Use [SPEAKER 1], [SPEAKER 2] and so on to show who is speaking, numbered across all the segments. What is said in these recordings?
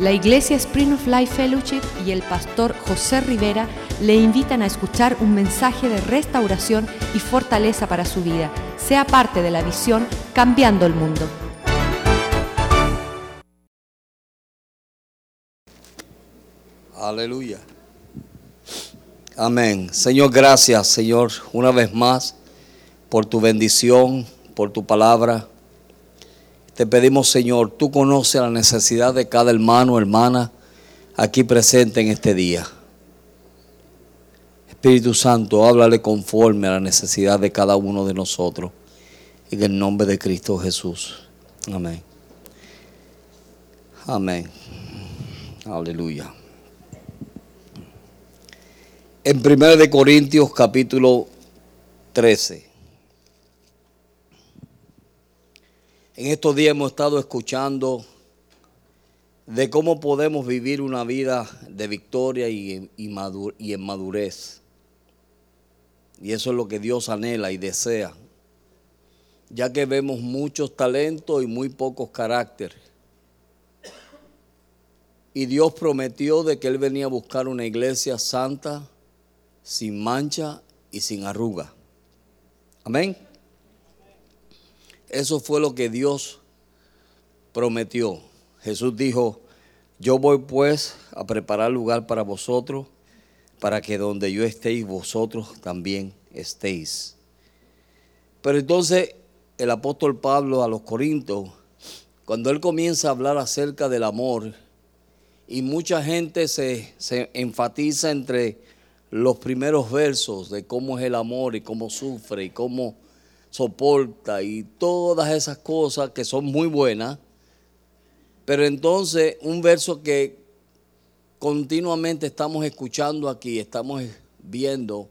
[SPEAKER 1] La Iglesia Spring of Life Fellowship y el pastor José Rivera le invitan a escuchar un mensaje de restauración y fortaleza para su vida. Sea parte de la visión Cambiando el Mundo.
[SPEAKER 2] Aleluya. Amén. Señor, gracias, Señor, una vez más por tu bendición, por tu palabra. Te pedimos, Señor, tú conoces la necesidad de cada hermano, hermana, aquí presente en este día. Espíritu Santo, háblale conforme a la necesidad de cada uno de nosotros. En el nombre de Cristo Jesús. Amén. Amén. Aleluya. En 1 de Corintios capítulo 13. En estos días hemos estado escuchando de cómo podemos vivir una vida de victoria y, en madurez. Y eso es lo que Dios anhela y desea, ya que vemos muchos talentos y muy pocos caracteres. Y Dios prometió de que Él venía a buscar una iglesia santa, sin mancha y sin arruga. Amén. Eso fue lo que Dios prometió. Jesús dijo, yo voy pues a preparar lugar para vosotros, para que donde yo estéis, vosotros también estéis. Pero entonces el apóstol Pablo a los Corintios, cuando él comienza a hablar acerca del amor, y mucha gente se, se enfatiza entre los primeros versos de cómo es el amor y cómo sufre y cómo soporta y todas esas cosas que son muy buenas. Pero entonces un verso que continuamente estamos escuchando aquí, estamos viendo,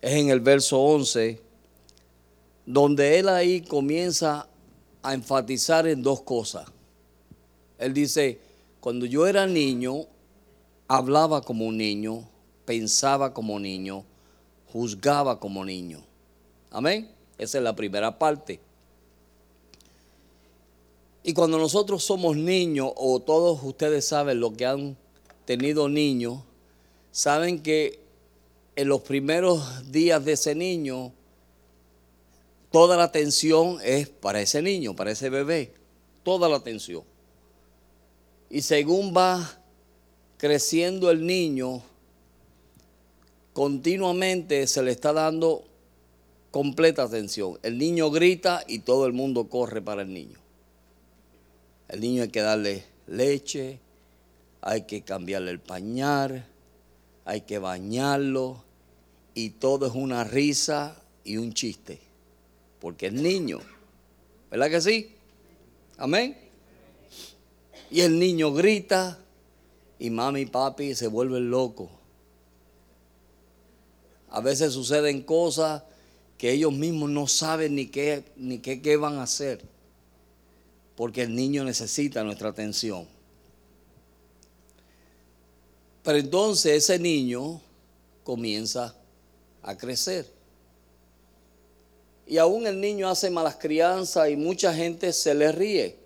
[SPEAKER 2] es en el verso 11, donde él ahí comienza a enfatizar en dos cosas. Él dice, cuando yo era niño, hablaba como un niño, pensaba como niño, juzgaba como niño. Amén. Esa es la primera parte. Y cuando nosotros somos niños, o todos ustedes saben lo que han tenido niños, saben que en los primeros días de ese niño, toda la atención es para ese niño, para ese bebé. Toda la atención. Y según va creciendo el niño, continuamente se le está dando completa atención. El niño grita y todo el mundo corre para el niño. El niño hay que darle leche, hay que cambiarle el pañal, hay que bañarlo y todo es una risa y un chiste. Porque es niño. ¿Verdad que sí? Amén. Y el niño grita y mami y papi se vuelven locos. A veces suceden cosas que ellos mismos no saben ni qué, ni qué, qué van a hacer, porque el niño necesita nuestra atención. Pero entonces ese niño comienza a crecer. Y aún el niño hace malas crianzas y mucha gente se le ríe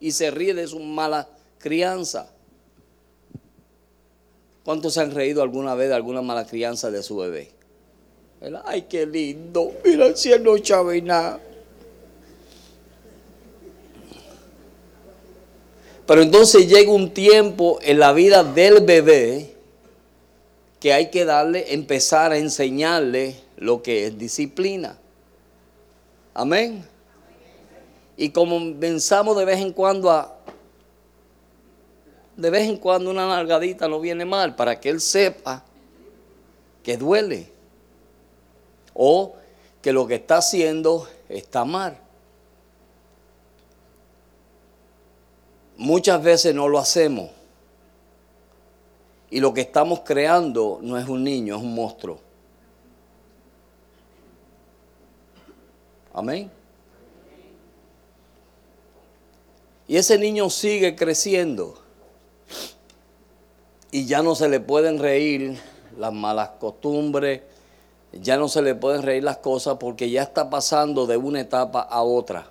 [SPEAKER 2] y se ríe de su mala crianza. ¿Cuántos se han reído alguna vez de alguna mala crianza de su bebé? Ay, qué lindo. Mira no sabe nada. Pero entonces llega un tiempo en la vida del bebé que hay que darle, empezar a enseñarle lo que es disciplina. Amén. Y como pensamos de vez en cuando a, de vez en cuando una largadita no viene mal para que él sepa que duele o que lo que está haciendo está mal. Muchas veces no lo hacemos. Y lo que estamos creando no es un niño, es un monstruo. Amén. Y ese niño sigue creciendo. Y ya no se le pueden reír las malas costumbres, ya no se le pueden reír las cosas porque ya está pasando de una etapa a otra.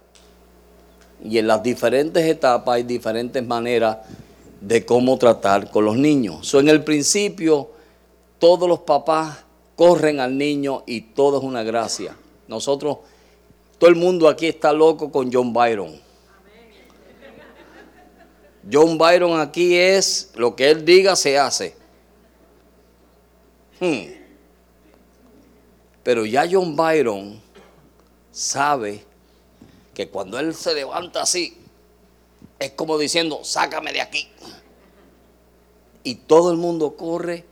[SPEAKER 2] Y en las diferentes etapas hay diferentes maneras de cómo tratar con los niños. So, en el principio, todos los papás corren al niño y todo es una gracia. Nosotros, todo el mundo aquí está loco con John Byron. John Byron aquí es lo que él diga se hace. Hmm. Pero ya John Byron sabe que cuando él se levanta así, es como diciendo, sácame de aquí. Y todo el mundo corre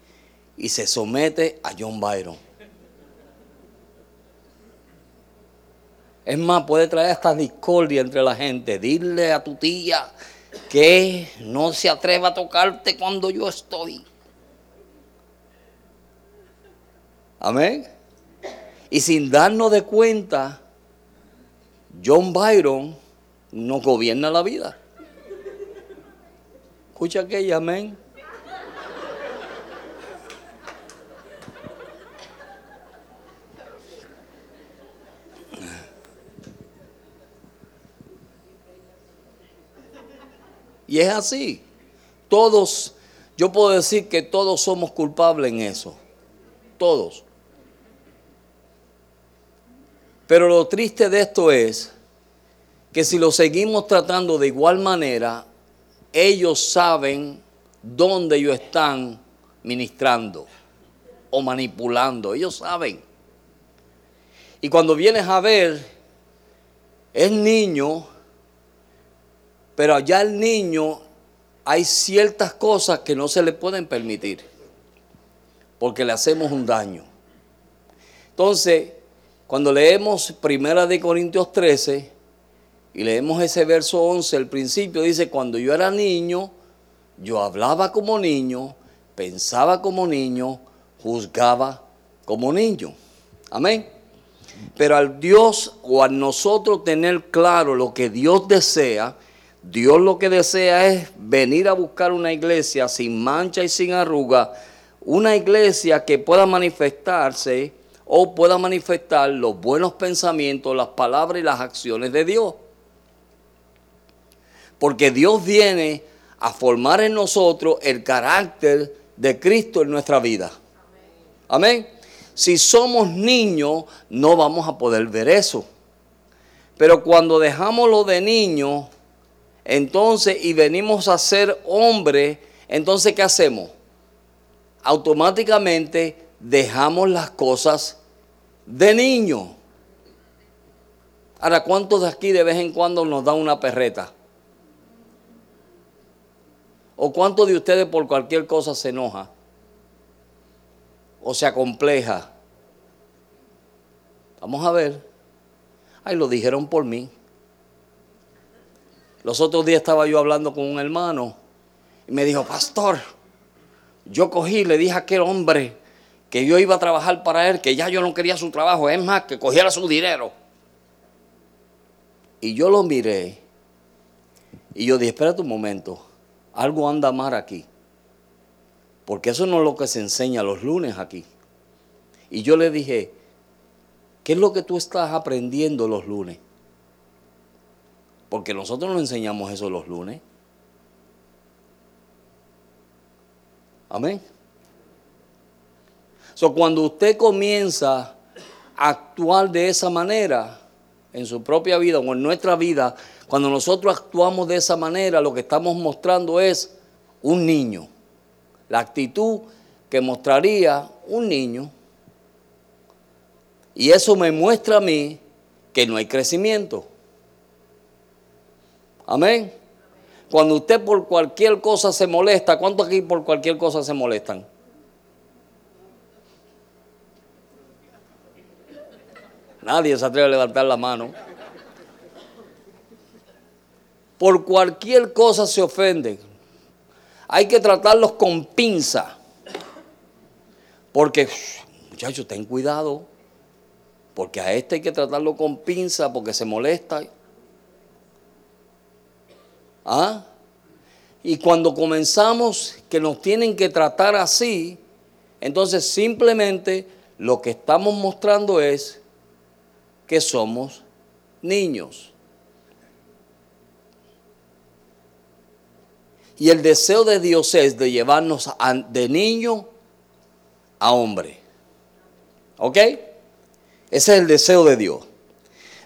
[SPEAKER 2] y se somete a John Byron. Es más, puede traer hasta discordia entre la gente. Dile a tu tía que no se atreva a tocarte cuando yo estoy. Amén. Y sin darnos de cuenta, John Byron no gobierna la vida. Escucha aquella, amén. Y es así. Todos, yo puedo decir que todos somos culpables en eso. Todos. Pero lo triste de esto es que si lo seguimos tratando de igual manera, ellos saben dónde ellos están ministrando o manipulando. Ellos saben. Y cuando vienes a ver, es niño, pero allá el niño hay ciertas cosas que no se le pueden permitir, porque le hacemos un daño. Entonces, cuando leemos Primera de Corintios 13 y leemos ese verso 11, el principio dice, cuando yo era niño, yo hablaba como niño, pensaba como niño, juzgaba como niño. Amén. Pero al Dios o a nosotros tener claro lo que Dios desea, Dios lo que desea es venir a buscar una iglesia sin mancha y sin arruga, una iglesia que pueda manifestarse o pueda manifestar los buenos pensamientos, las palabras y las acciones de Dios. Porque Dios viene a formar en nosotros el carácter de Cristo en nuestra vida. Amén. Si somos niños, no vamos a poder ver eso. Pero cuando dejamos lo de niños, entonces, y venimos a ser hombres, entonces, ¿qué hacemos? Automáticamente dejamos las cosas de niño. Ahora, ¿cuántos de aquí de vez en cuando nos da una perreta? ¿O cuántos de ustedes por cualquier cosa se enoja? ¿O se acompleja? Vamos a ver. Ay, lo dijeron por mí. Los otros días estaba yo hablando con un hermano y me dijo, pastor, yo cogí le dije a aquel hombre que yo iba a trabajar para él, que ya yo no quería su trabajo, es más, que cogiera su dinero. Y yo lo miré y yo dije, espérate un momento, algo anda mal aquí. Porque eso no es lo que se enseña los lunes aquí. Y yo le dije, ¿qué es lo que tú estás aprendiendo los lunes? Porque nosotros no enseñamos eso los lunes. Amén. So, cuando usted comienza a actuar de esa manera en su propia vida o en nuestra vida, cuando nosotros actuamos de esa manera, lo que estamos mostrando es un niño. La actitud que mostraría un niño. Y eso me muestra a mí que no hay crecimiento. Amén. Cuando usted por cualquier cosa se molesta, ¿cuántos aquí por cualquier cosa se molestan? Nadie se atreve a levantar la mano. Por cualquier cosa se ofenden. Hay que tratarlos con pinza. Porque, muchachos, ten cuidado. Porque a este hay que tratarlo con pinza porque se molesta. ¿Ah? Y cuando comenzamos que nos tienen que tratar así, entonces simplemente lo que estamos mostrando es que somos niños. Y el deseo de Dios es de llevarnos de niño a hombre. ¿Ok? Ese es el deseo de Dios.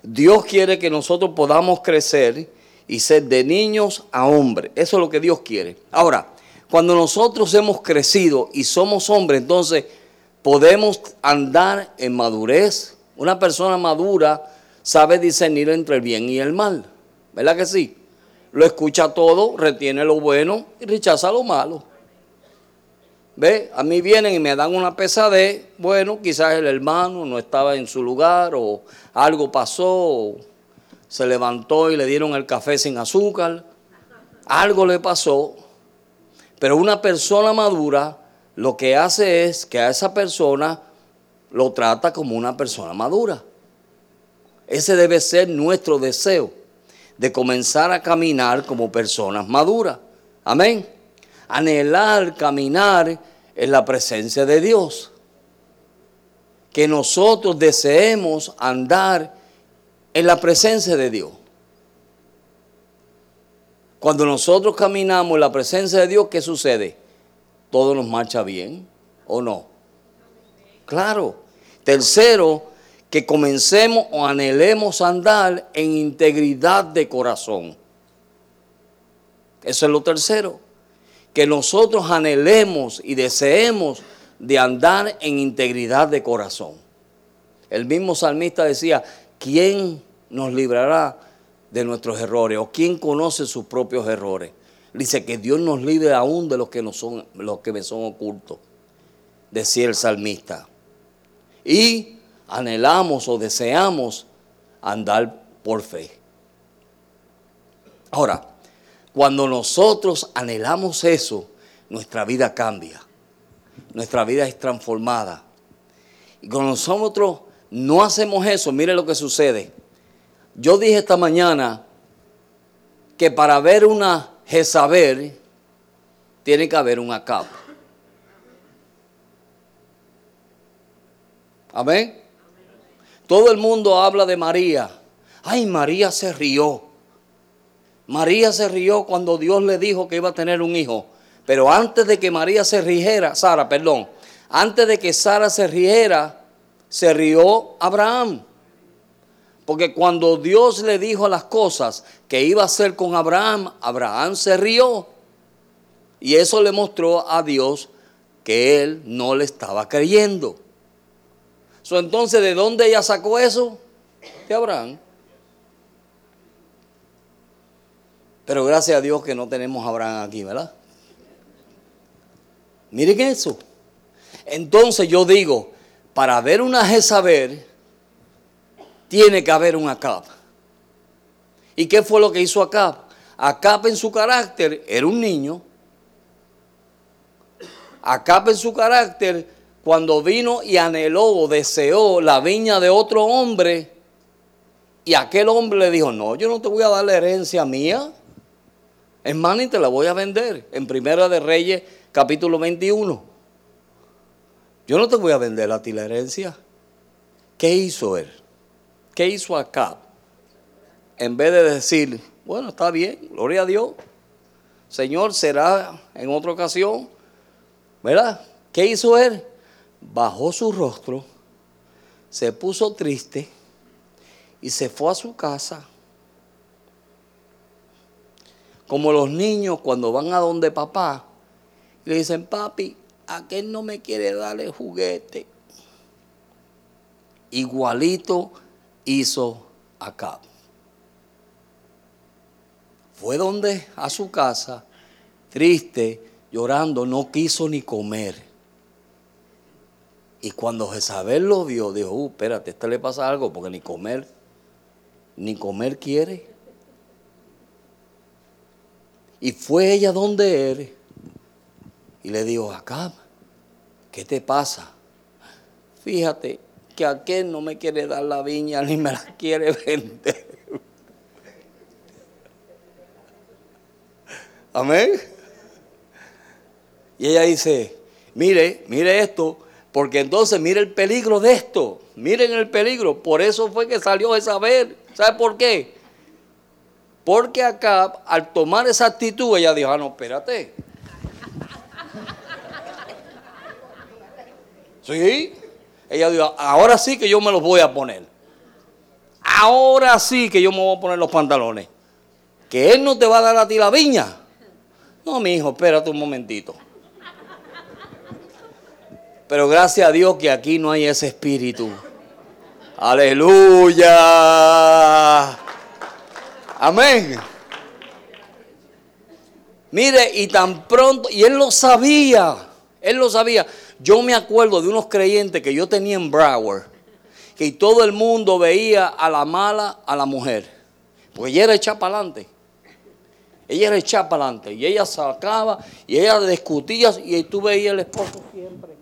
[SPEAKER 2] Dios quiere que nosotros podamos crecer y ser de niños a hombre. Eso es lo que Dios quiere. Ahora, cuando nosotros hemos crecido y somos hombres, entonces podemos andar en madurez. Una persona madura sabe discernir entre el bien y el mal. ¿Verdad que sí? Lo escucha todo, retiene lo bueno y rechaza lo malo. ¿Ve? A mí vienen y me dan una pesadez. Bueno, quizás el hermano no estaba en su lugar o algo pasó, se levantó y le dieron el café sin azúcar. Algo le pasó. Pero una persona madura lo que hace es que a esa persona lo trata como una persona madura. Ese debe ser nuestro deseo, de comenzar a caminar como personas maduras. Amén. Anhelar caminar en la presencia de Dios. Que nosotros deseemos andar en la presencia de Dios. Cuando nosotros caminamos en la presencia de Dios, ¿qué sucede? Todo nos marcha bien o no. Claro. Tercero, que comencemos o anhelemos andar en integridad de corazón. Eso es lo tercero. Que nosotros anhelemos y deseemos de andar en integridad de corazón. El mismo salmista decía, ¿quién nos librará de nuestros errores? ¿O quién conoce sus propios errores? Dice que Dios nos libre aún de los que, son, los que me son ocultos, decía el salmista. Y anhelamos o deseamos andar por fe. Ahora, cuando nosotros anhelamos eso, nuestra vida cambia, nuestra vida es transformada. Y cuando nosotros no hacemos eso, mire lo que sucede. Yo dije esta mañana que para ver una Jezabel tiene que haber un Acab. Amén. Todo el mundo habla de María. Ay, María se rió. María se rió cuando Dios le dijo que iba a tener un hijo. Pero antes de que María se riera, Sara, perdón, antes de que Sara se riera, se rió Abraham. Porque cuando Dios le dijo las cosas que iba a hacer con Abraham, Abraham se rió. Y eso le mostró a Dios que él no le estaba creyendo entonces, ¿de dónde ella sacó eso? De Abraham. Pero gracias a Dios que no tenemos a Abraham aquí, ¿verdad? Miren eso. Entonces yo digo, para ver una Jezabel, tiene que haber un Acab. ¿Y qué fue lo que hizo Acab? Acab en su carácter era un niño. Acab en su carácter cuando vino y anheló o deseó la viña de otro hombre, y aquel hombre le dijo, no, yo no te voy a dar la herencia mía, hermano, y te la voy a vender. En Primera de Reyes, capítulo 21. Yo no te voy a vender a ti la herencia. ¿Qué hizo él? ¿Qué hizo acá? En vez de decir, bueno, está bien, gloria a Dios. Señor, será en otra ocasión. ¿Verdad? ¿Qué hizo él? Bajó su rostro, se puso triste y se fue a su casa. Como los niños cuando van a donde papá le dicen, papi, aquel no me quiere dar el juguete. Igualito hizo acá. Fue donde a su casa, triste, llorando, no quiso ni comer. Y cuando Jezabel lo vio, dijo, uh, espérate, a este le pasa algo porque ni comer, ni comer quiere. Y fue ella donde él y le dijo, acá, ¿qué te pasa? Fíjate que aquel no me quiere dar la viña ni me la quiere vender. Amén. Y ella dice, mire, mire esto, porque entonces mire el peligro de esto. Miren el peligro. Por eso fue que salió Jezabel. ¿Sabe por qué? Porque acá, al tomar esa actitud, ella dijo, ah, no, espérate. Sí. Ella dijo, ahora sí que yo me los voy a poner. Ahora sí que yo me voy a poner los pantalones. Que él no te va a dar a ti la viña. No, mi hijo, espérate un momentito. Pero gracias a Dios que aquí no hay ese espíritu. Aleluya. Amén. Mire, y tan pronto, y él lo sabía, él lo sabía. Yo me acuerdo de unos creyentes que yo tenía en Broward, que todo el mundo veía a la mala a la mujer, porque ella era echada para adelante. Ella era echada para adelante y ella sacaba y ella discutía y tú veías al esposo siempre.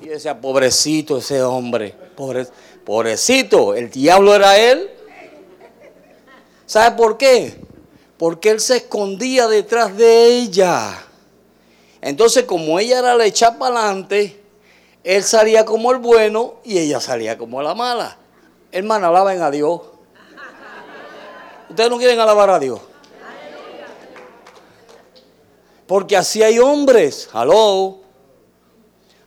[SPEAKER 2] Y decía, pobrecito ese hombre, pobrecito, el diablo era él. ¿Sabe por qué? Porque él se escondía detrás de ella. Entonces, como ella era la echada para adelante, él salía como el bueno y ella salía como la mala. Hermana, alaben a Dios. Ustedes no quieren alabar a Dios. Porque así hay hombres. Aló.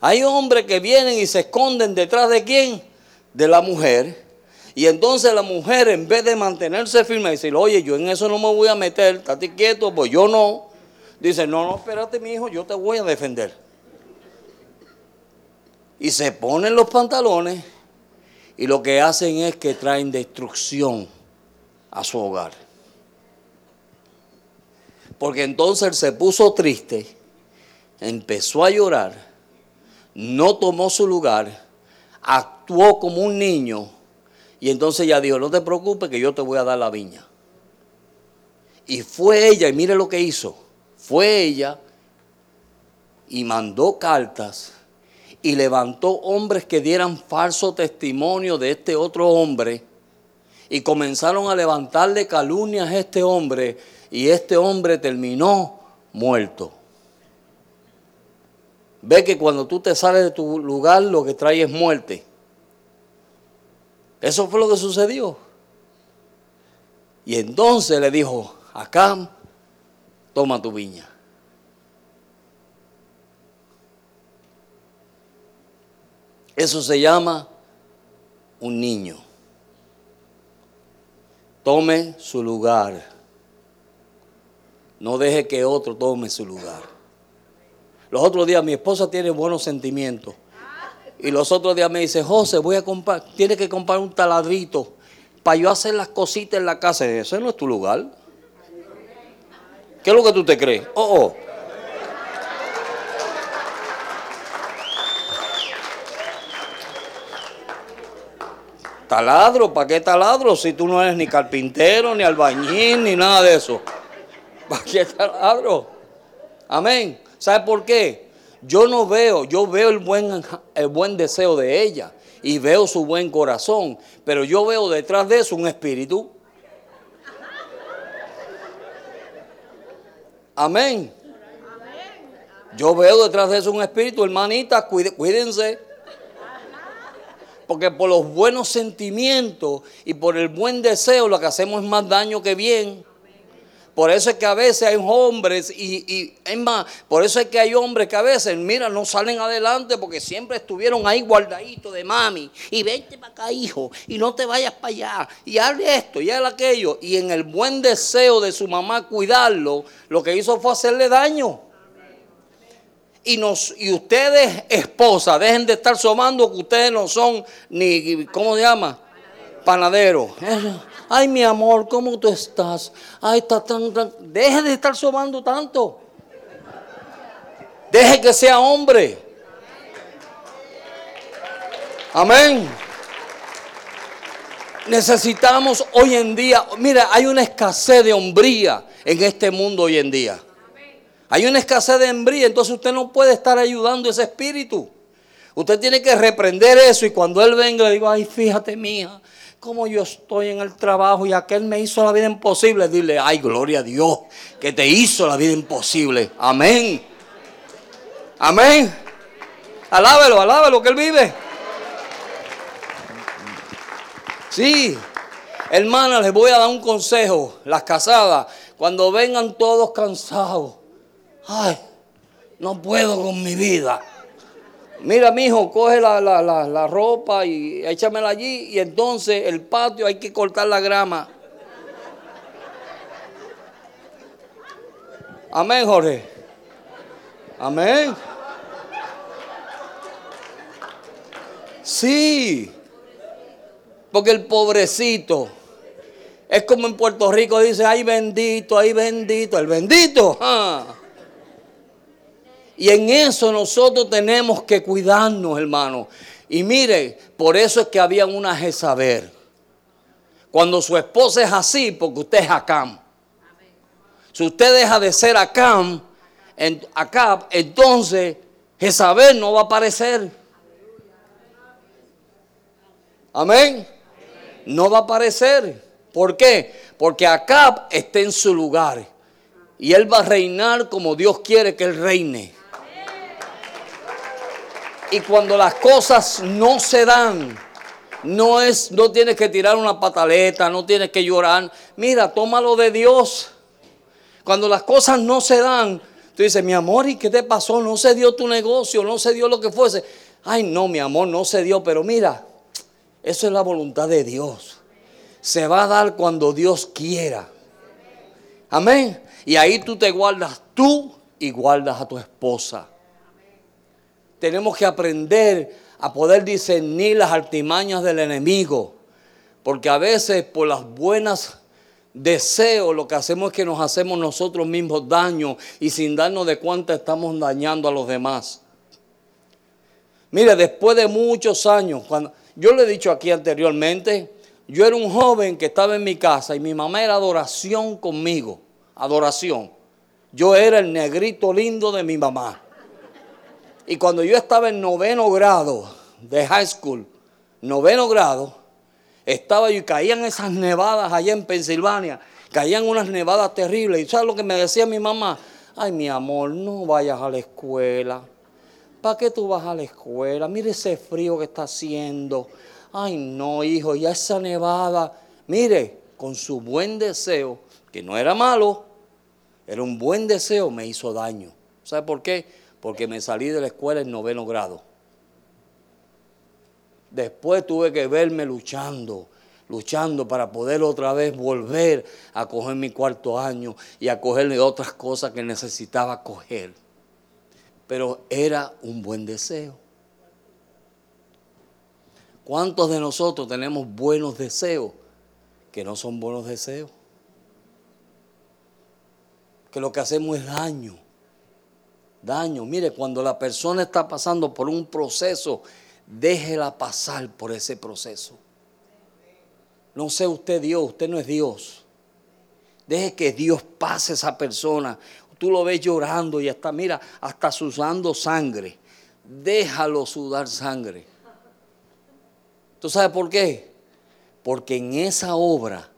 [SPEAKER 2] Hay hombres que vienen y se esconden detrás de quién? De la mujer. Y entonces la mujer, en vez de mantenerse firme y decir, oye, yo en eso no me voy a meter, estate quieto, pues yo no. Dice, no, no, espérate, mi hijo, yo te voy a defender. Y se ponen los pantalones y lo que hacen es que traen destrucción a su hogar. Porque entonces él se puso triste, empezó a llorar, no tomó su lugar, actuó como un niño y entonces ya dijo, no te preocupes que yo te voy a dar la viña. Y fue ella, y mire lo que hizo fue ella y mandó cartas y levantó hombres que dieran falso testimonio de este otro hombre y comenzaron a levantarle calumnias a este hombre y este hombre terminó muerto. Ve que cuando tú te sales de tu lugar lo que trae es muerte. Eso fue lo que sucedió. Y entonces le dijo, acá toma tu viña. Eso se llama un niño. Tome su lugar. No deje que otro tome su lugar. Los otros días mi esposa tiene buenos sentimientos. Y los otros días me dice, José, voy a comprar, tiene que comprar un taladrito para yo hacer las cositas en la casa. Ese no es tu lugar. ¿Qué es lo que tú te crees? Oh, oh. Taladro, ¿para qué taladro? Si tú no eres ni carpintero, ni albañil, ni nada de eso. ¿Para qué taladro? Amén. ¿Sabe por qué? Yo no veo, yo veo el buen, el buen deseo de ella y veo su buen corazón, pero yo veo detrás de eso un espíritu. Amén. Yo veo detrás de eso un espíritu, hermanitas, cuídense. Porque por los buenos sentimientos y por el buen deseo lo que hacemos es más daño que bien. Por eso es que a veces hay hombres y, y es más, por eso es que hay hombres que a veces, mira, no salen adelante porque siempre estuvieron ahí guardaditos de mami. Y vente para acá, hijo, y no te vayas para allá. Y hazle esto, y hazle aquello. Y en el buen deseo de su mamá cuidarlo, lo que hizo fue hacerle daño. Y, nos, y ustedes, esposas, dejen de estar somando que ustedes no son ni, ¿cómo se llama? Panadero. Ay, mi amor, ¿cómo tú estás? Ay, está tan, Deje de estar sobando tanto. Deje que sea hombre. Amén. Necesitamos hoy en día, mira, hay una escasez de hombría en este mundo hoy en día. Hay una escasez de hombría, entonces usted no puede estar ayudando ese espíritu. Usted tiene que reprender eso y cuando él venga le digo, ay, fíjate mía, como yo estoy en el trabajo y aquel me hizo la vida imposible, dile, ay, gloria a Dios, que te hizo la vida imposible. Amén. Amén. Alábelo, alábelo, que él vive. Sí. Hermana, les voy a dar un consejo. Las casadas, cuando vengan todos cansados. Ay, no puedo con mi vida. Mira, mi hijo, coge la, la, la, ropa y échamela allí. Y entonces el patio hay que cortar la grama. Amén, Jorge. Amén. Sí. Porque el pobrecito es como en Puerto Rico dice, ay bendito, ay bendito, el bendito. Y en eso nosotros tenemos que cuidarnos, hermano. Y mire, por eso es que había una Jezabel. Cuando su esposa es así, porque usted es Acam. Si usted deja de ser Acam, en, acá, entonces Jezabel no va a aparecer. Amén. No va a aparecer. ¿Por qué? Porque Acab está en su lugar. Y él va a reinar como Dios quiere que él reine. Y cuando las cosas no se dan, no es, no tienes que tirar una pataleta, no tienes que llorar. Mira, tómalo de Dios. Cuando las cosas no se dan, tú dices, mi amor, ¿y qué te pasó? No se dio tu negocio, no se dio lo que fuese. Ay, no, mi amor, no se dio, pero mira, eso es la voluntad de Dios. Se va a dar cuando Dios quiera. Amén. Y ahí tú te guardas tú y guardas a tu esposa. Tenemos que aprender a poder discernir las artimañas del enemigo. Porque a veces por las buenas deseos lo que hacemos es que nos hacemos nosotros mismos daño y sin darnos de cuenta estamos dañando a los demás. Mire, después de muchos años, cuando yo le he dicho aquí anteriormente, yo era un joven que estaba en mi casa y mi mamá era adoración conmigo, adoración. Yo era el negrito lindo de mi mamá. Y cuando yo estaba en noveno grado de high school, noveno grado, estaba yo y caían esas nevadas allá en Pensilvania, caían unas nevadas terribles. ¿Y sabes lo que me decía mi mamá? Ay, mi amor, no vayas a la escuela. ¿Para qué tú vas a la escuela? Mire ese frío que está haciendo. Ay, no, hijo, ya esa nevada. Mire, con su buen deseo, que no era malo, era un buen deseo, me hizo daño. ¿Sabe por qué? Porque me salí de la escuela en noveno grado. Después tuve que verme luchando, luchando para poder otra vez volver a coger mi cuarto año y a cogerle otras cosas que necesitaba coger pero era un buen deseo. ¿Cuántos de nosotros tenemos buenos deseos que no son buenos deseos? Que lo que hacemos es daño. Daño. Mire, cuando la persona está pasando por un proceso, déjela pasar por ese proceso. No sé usted Dios, usted no es Dios. Deje que Dios pase a esa persona tú lo ves llorando y hasta, mira, hasta sudando sangre. Déjalo sudar sangre. ¿Tú sabes por qué? Porque en esa obra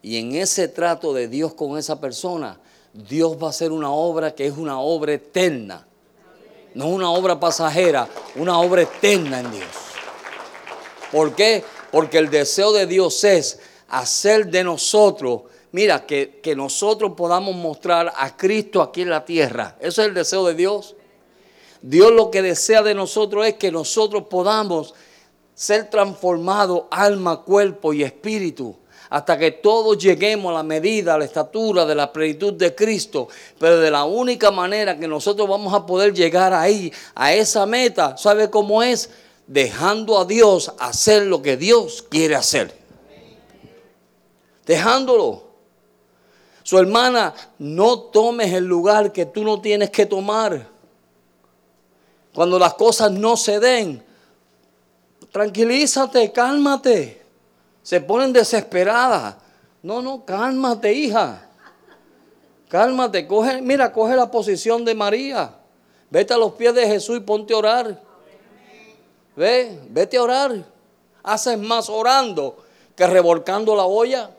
[SPEAKER 2] y en ese trato de Dios con esa persona, Dios va a hacer una obra que es una obra eterna. No una obra pasajera, una obra eterna en Dios. ¿Por qué? Porque el deseo de Dios es hacer de nosotros mira, que, nosotros podamos mostrar a Cristo aquí en la tierra. Eso es el deseo de Dios. Dios lo que desea de nosotros es que nosotros podamos ser transformados alma, cuerpo y espíritu hasta que todos lleguemos a la medida, a la estatura de la plenitud de Cristo. Pero de la única manera que nosotros vamos a poder llegar ahí, a esa meta, ¿sabe cómo es? Dejando a Dios hacer lo que Dios quiere hacer. Dejándolo. Su hermana, no tomes el lugar que tú no tienes que tomar. Cuando las cosas no se den, tranquilízate, cálmate. Se ponen desesperadas. No, no, cálmate, hija. Cálmate, coge, mira, coge la posición de María. Vete a los pies de Jesús y ponte a orar. Ve, vete a orar. Haces más orando que revolcando la olla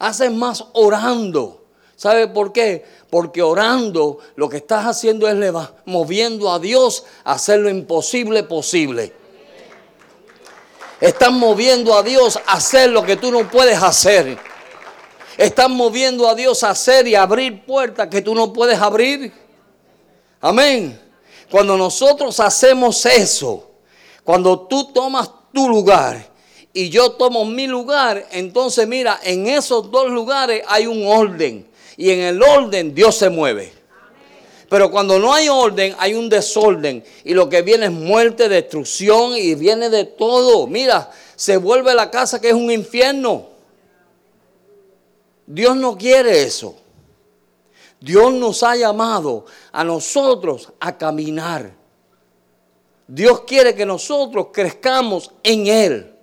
[SPEAKER 2] haces más orando. ¿Sabe por qué? Porque orando lo que estás haciendo es moviendo a Dios a hacer lo imposible posible. Están moviendo a Dios a hacer lo que tú no puedes hacer. Están moviendo a Dios a hacer y abrir puertas que tú no puedes abrir. Amén. Cuando nosotros hacemos eso, cuando tú tomas tu lugar y yo tomo mi lugar, entonces mira, en esos dos lugares hay un orden. Y en el orden Dios se mueve. Pero cuando no hay orden, hay un desorden. Y lo que viene es muerte, destrucción y viene de todo. Mira, se vuelve la casa que es un infierno. Dios no quiere eso. Dios nos ha llamado a nosotros a caminar. Dios quiere que nosotros crezcamos en Él.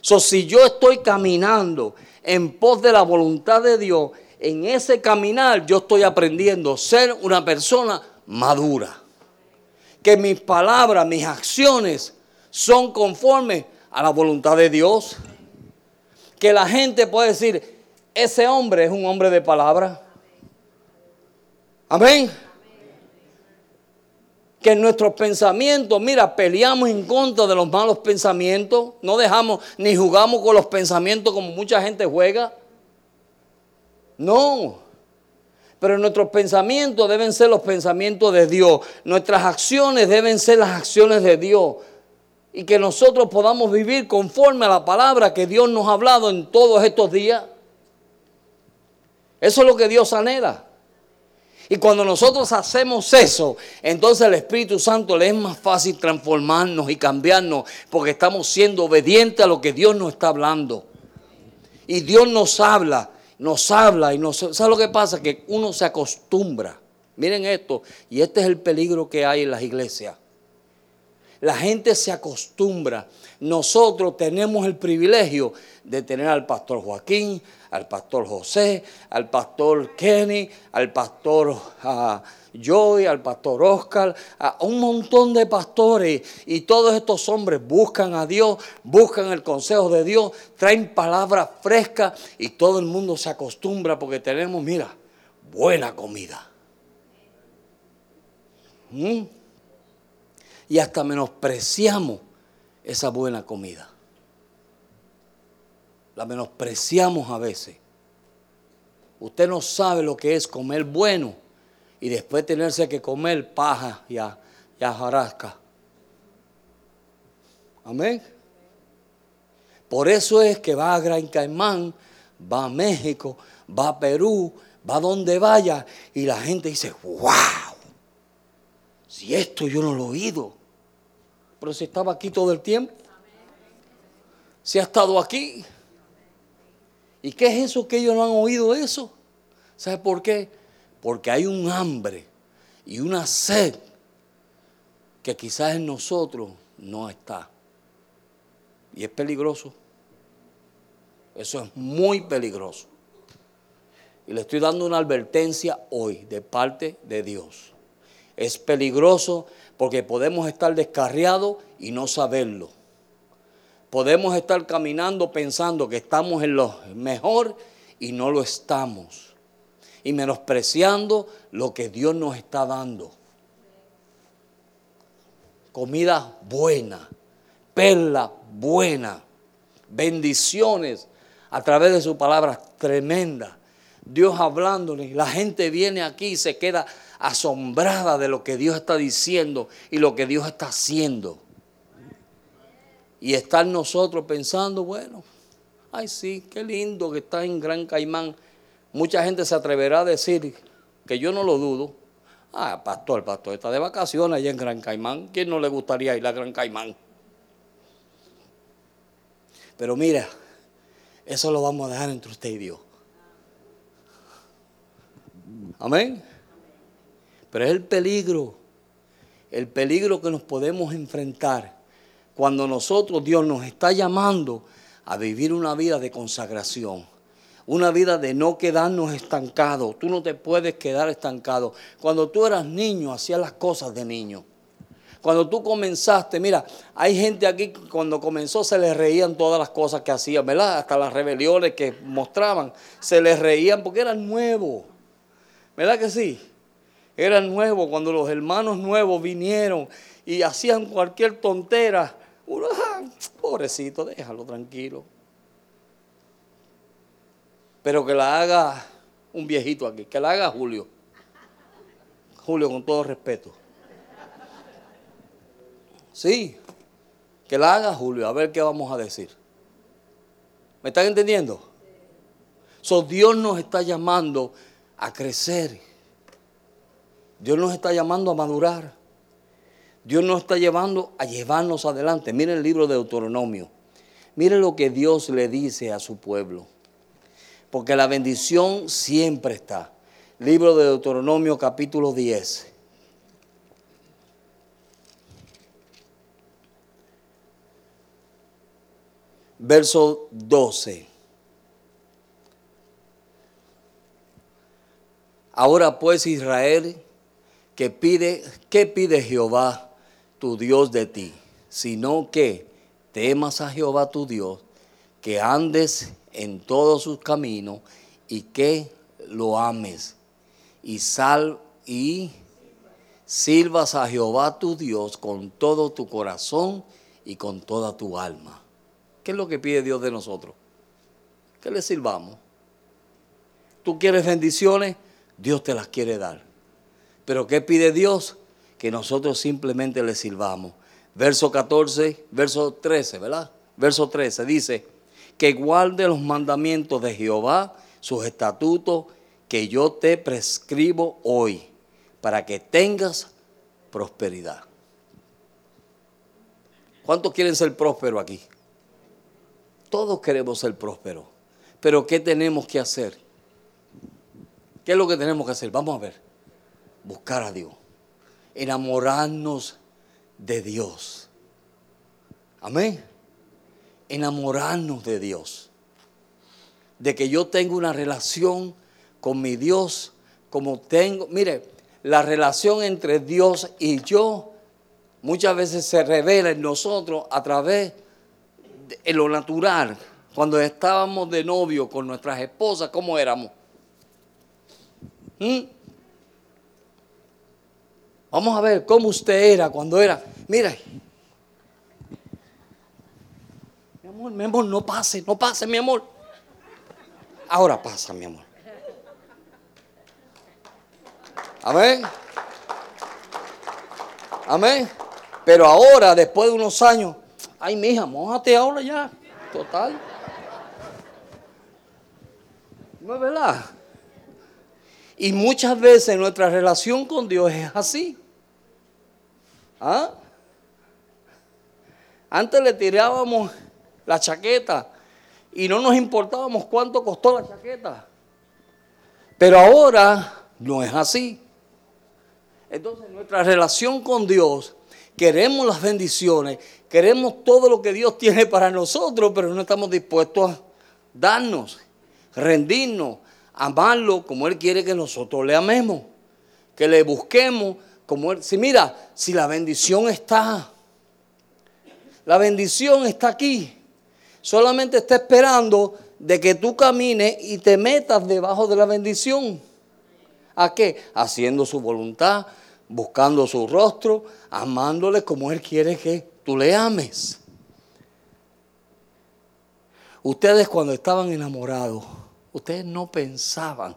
[SPEAKER 2] So, si yo estoy caminando en pos de la voluntad de Dios, en ese caminar yo estoy aprendiendo a ser una persona madura. Que mis palabras, mis acciones son conformes a la voluntad de Dios. Que la gente puede decir, ese hombre es un hombre de palabra. Amén. Que en nuestros pensamientos, mira, peleamos en contra de los malos pensamientos. No dejamos ni jugamos con los pensamientos como mucha gente juega. No. Pero nuestros pensamientos deben ser los pensamientos de Dios. Nuestras acciones deben ser las acciones de Dios. Y que nosotros podamos vivir conforme a la palabra que Dios nos ha hablado en todos estos días. Eso es lo que Dios anhela. Y cuando nosotros hacemos eso, entonces el Espíritu Santo le es más fácil transformarnos y cambiarnos porque estamos siendo obedientes a lo que Dios nos está hablando. Y Dios nos habla nos habla y nos... ¿Sabe lo que pasa? Que uno se acostumbra. Miren esto, y este es el peligro que hay en las iglesias. La gente se acostumbra. Nosotros tenemos el privilegio de tener al pastor Joaquín, al pastor José, al pastor Kenny, al pastor ah, Joy, al pastor Oscar, a un montón de pastores. Y todos estos hombres buscan a Dios, buscan el consejo de Dios, traen palabras frescas y todo el mundo se acostumbra porque tenemos, mira, buena comida. ¿Mm? Y hasta menospreciamos esa buena comida. La menospreciamos a veces. Usted no sabe lo que es comer bueno y después tenerse que comer paja y, a, jarasca. Amén. Por eso es que va a Gran Caimán, va a México, va a Perú, va a donde vaya y la gente dice, wow, si esto yo no lo he oído, pero si estaba aquí todo el tiempo, si ha estado aquí. ¿Y qué es eso que ellos no han oído eso? ¿Sabe por qué? Porque hay un hambre y una sed que quizás en nosotros no está. Y es peligroso. Eso es muy peligroso. Y le estoy dando una advertencia hoy de parte de Dios. Es peligroso porque podemos estar descarriados y no saberlo. Podemos estar caminando pensando que estamos en lo mejor y no lo estamos y menospreciando lo que Dios nos está dando. Comida buena, perla buena, bendiciones a través de su palabra tremenda. Dios hablándonos, la gente viene aquí y se queda asombrada de lo que Dios está diciendo y lo que Dios está haciendo. Y estar nosotros pensando, bueno, ay sí, qué lindo que está en Gran Caimán. Mucha gente se atreverá a decir, que yo no lo dudo, ah, pastor, pastor, está de vacaciones allá en Gran Caimán. ¿Quién no le gustaría ir a Gran Caimán? Pero mira, eso lo vamos a dejar entre usted y Dios. Amén. Pero es el peligro, el peligro que nos podemos enfrentar cuando nosotros, Dios nos está llamando a vivir una vida de consagración una vida de no quedarnos estancados. Tú no te puedes quedar estancado. Cuando tú eras niño, hacías las cosas de niño. Cuando tú comenzaste, mira, hay gente aquí que cuando comenzó se les reían todas las cosas que hacían, ¿verdad? Hasta las rebeliones que mostraban, se les reían porque eran nuevos. ¿Verdad que sí? Eran nuevos cuando los hermanos nuevos vinieron y hacían cualquier tontera. Uno, ah, pobrecito, déjalo tranquilo. Pero que la haga un viejito aquí, que la haga Julio. Julio, con todo respeto. Sí, que la haga Julio, a ver qué vamos a decir. ¿Me están entendiendo? So, Dios nos está llamando a crecer. Dios nos está llamando a madurar. Dios nos está llevando a llevarnos adelante. Miren el libro de Deuteronomio. Miren lo que Dios le dice a su pueblo. Porque la bendición siempre está. Libro de Deuteronomio capítulo 10. Verso 12. Ahora pues Israel, que pide, ¿qué pide Jehová tu Dios de ti? Sino que temas a Jehová tu Dios, que andes en todos sus caminos y que lo ames y sal y sirvas a Jehová tu Dios con todo tu corazón y con toda tu alma. ¿Qué es lo que pide Dios de nosotros? Que le sirvamos. ¿Tú quieres bendiciones? Dios te las quiere dar. Pero ¿qué pide Dios? Que nosotros simplemente le sirvamos. Verso 14, verso 13, ¿verdad? Verso 13 dice, que guarde los mandamientos de Jehová, sus estatutos, que yo te prescribo hoy, para que tengas prosperidad. ¿Cuántos quieren ser prósperos aquí? Todos queremos ser prósperos. Pero ¿qué tenemos que hacer? ¿Qué es lo que tenemos que hacer? Vamos a ver. Buscar a Dios. Enamorarnos de Dios. Amén. Enamorarnos de Dios. De que yo tengo una relación con mi Dios como tengo. Mire, la relación entre Dios y yo muchas veces se revela en nosotros a través de lo natural. Cuando estábamos de novio con nuestras esposas, ¿cómo éramos? ¿Mm? Vamos a ver cómo usted era cuando era. Mira. Mi amor, mi amor, no pase, no pase, mi amor. Ahora pasa, mi amor. Amén. Amén. Pero ahora, después de unos años, ay, mija, mojate ahora ya. Total. ¿No es verdad? Y muchas veces nuestra relación con Dios es así. ¿Ah? Antes le tirábamos la chaqueta y no nos importábamos cuánto costó la chaqueta. Pero ahora no es así. Entonces nuestra relación con Dios, queremos las bendiciones, queremos todo lo que Dios tiene para nosotros, pero no estamos dispuestos a darnos, rendirnos, amarlo como Él quiere que nosotros le amemos, que le busquemos como Él. Si mira, si la bendición está, la bendición está aquí, solamente está esperando de que tú camines y te metas debajo de la bendición. ¿A qué? Haciendo su voluntad, buscando su rostro, amándole como Él quiere que tú le ames. Ustedes cuando estaban enamorados, ustedes no pensaban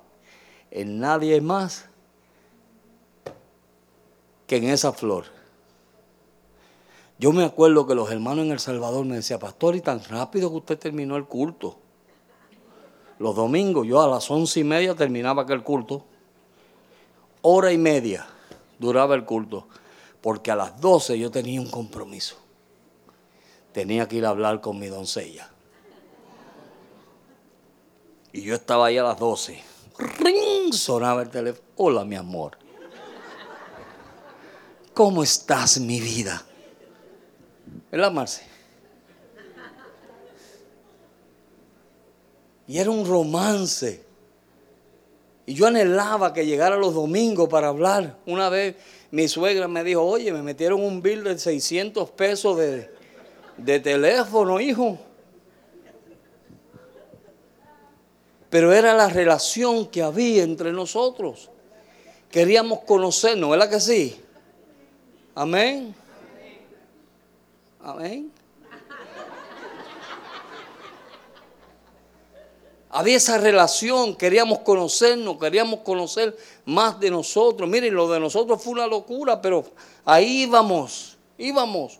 [SPEAKER 2] en nadie más que en esa flor. Yo me acuerdo que los hermanos en El Salvador me decían, pastor, y tan rápido que usted terminó el culto. Los domingos yo a las once y media terminaba aquel culto. Hora y media duraba el culto. Porque a las doce yo tenía un compromiso. Tenía que ir a hablar con mi doncella. Y yo estaba ahí a las 12. ¡Ring! Sonaba el teléfono. Hola, mi amor. ¿Cómo estás, mi vida? ¿Verdad, Marce? Y era un romance. Y yo anhelaba que llegara los domingos para hablar. Una vez mi suegra me dijo, oye, me metieron un bill de 600 pesos de, de teléfono, hijo. pero era la relación que había entre nosotros. Queríamos conocernos, ¿verdad que sí? Amén. Amén. Había esa relación, queríamos conocernos, queríamos conocer más de nosotros. Miren, lo de nosotros fue una locura, pero ahí íbamos, íbamos.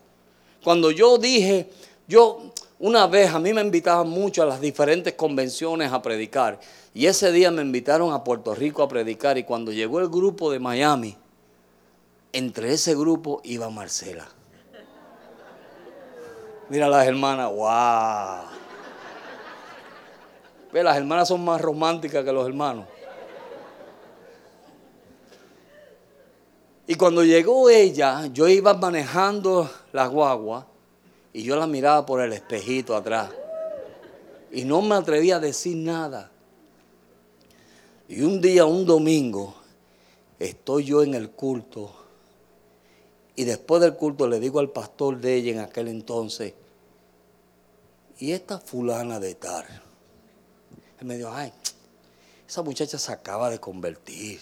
[SPEAKER 2] Cuando yo dije, yo una vez a mí me invitaban mucho a las diferentes convenciones a predicar. Y ese día me invitaron a Puerto Rico a predicar. Y cuando llegó el grupo de Miami, entre ese grupo iba Marcela. Mira las hermanas, wow. Ve, las hermanas son más románticas que los hermanos. Y cuando llegó ella, yo iba manejando la guagua y yo la miraba por el espejito atrás. Y no me atrevía a decir nada. Y un día, un domingo, estoy yo en el culto. Y después del culto le digo al pastor de ella en aquel entonces, ¿y esta fulana de tal? Él me dijo, ay, esa muchacha se acaba de convertir.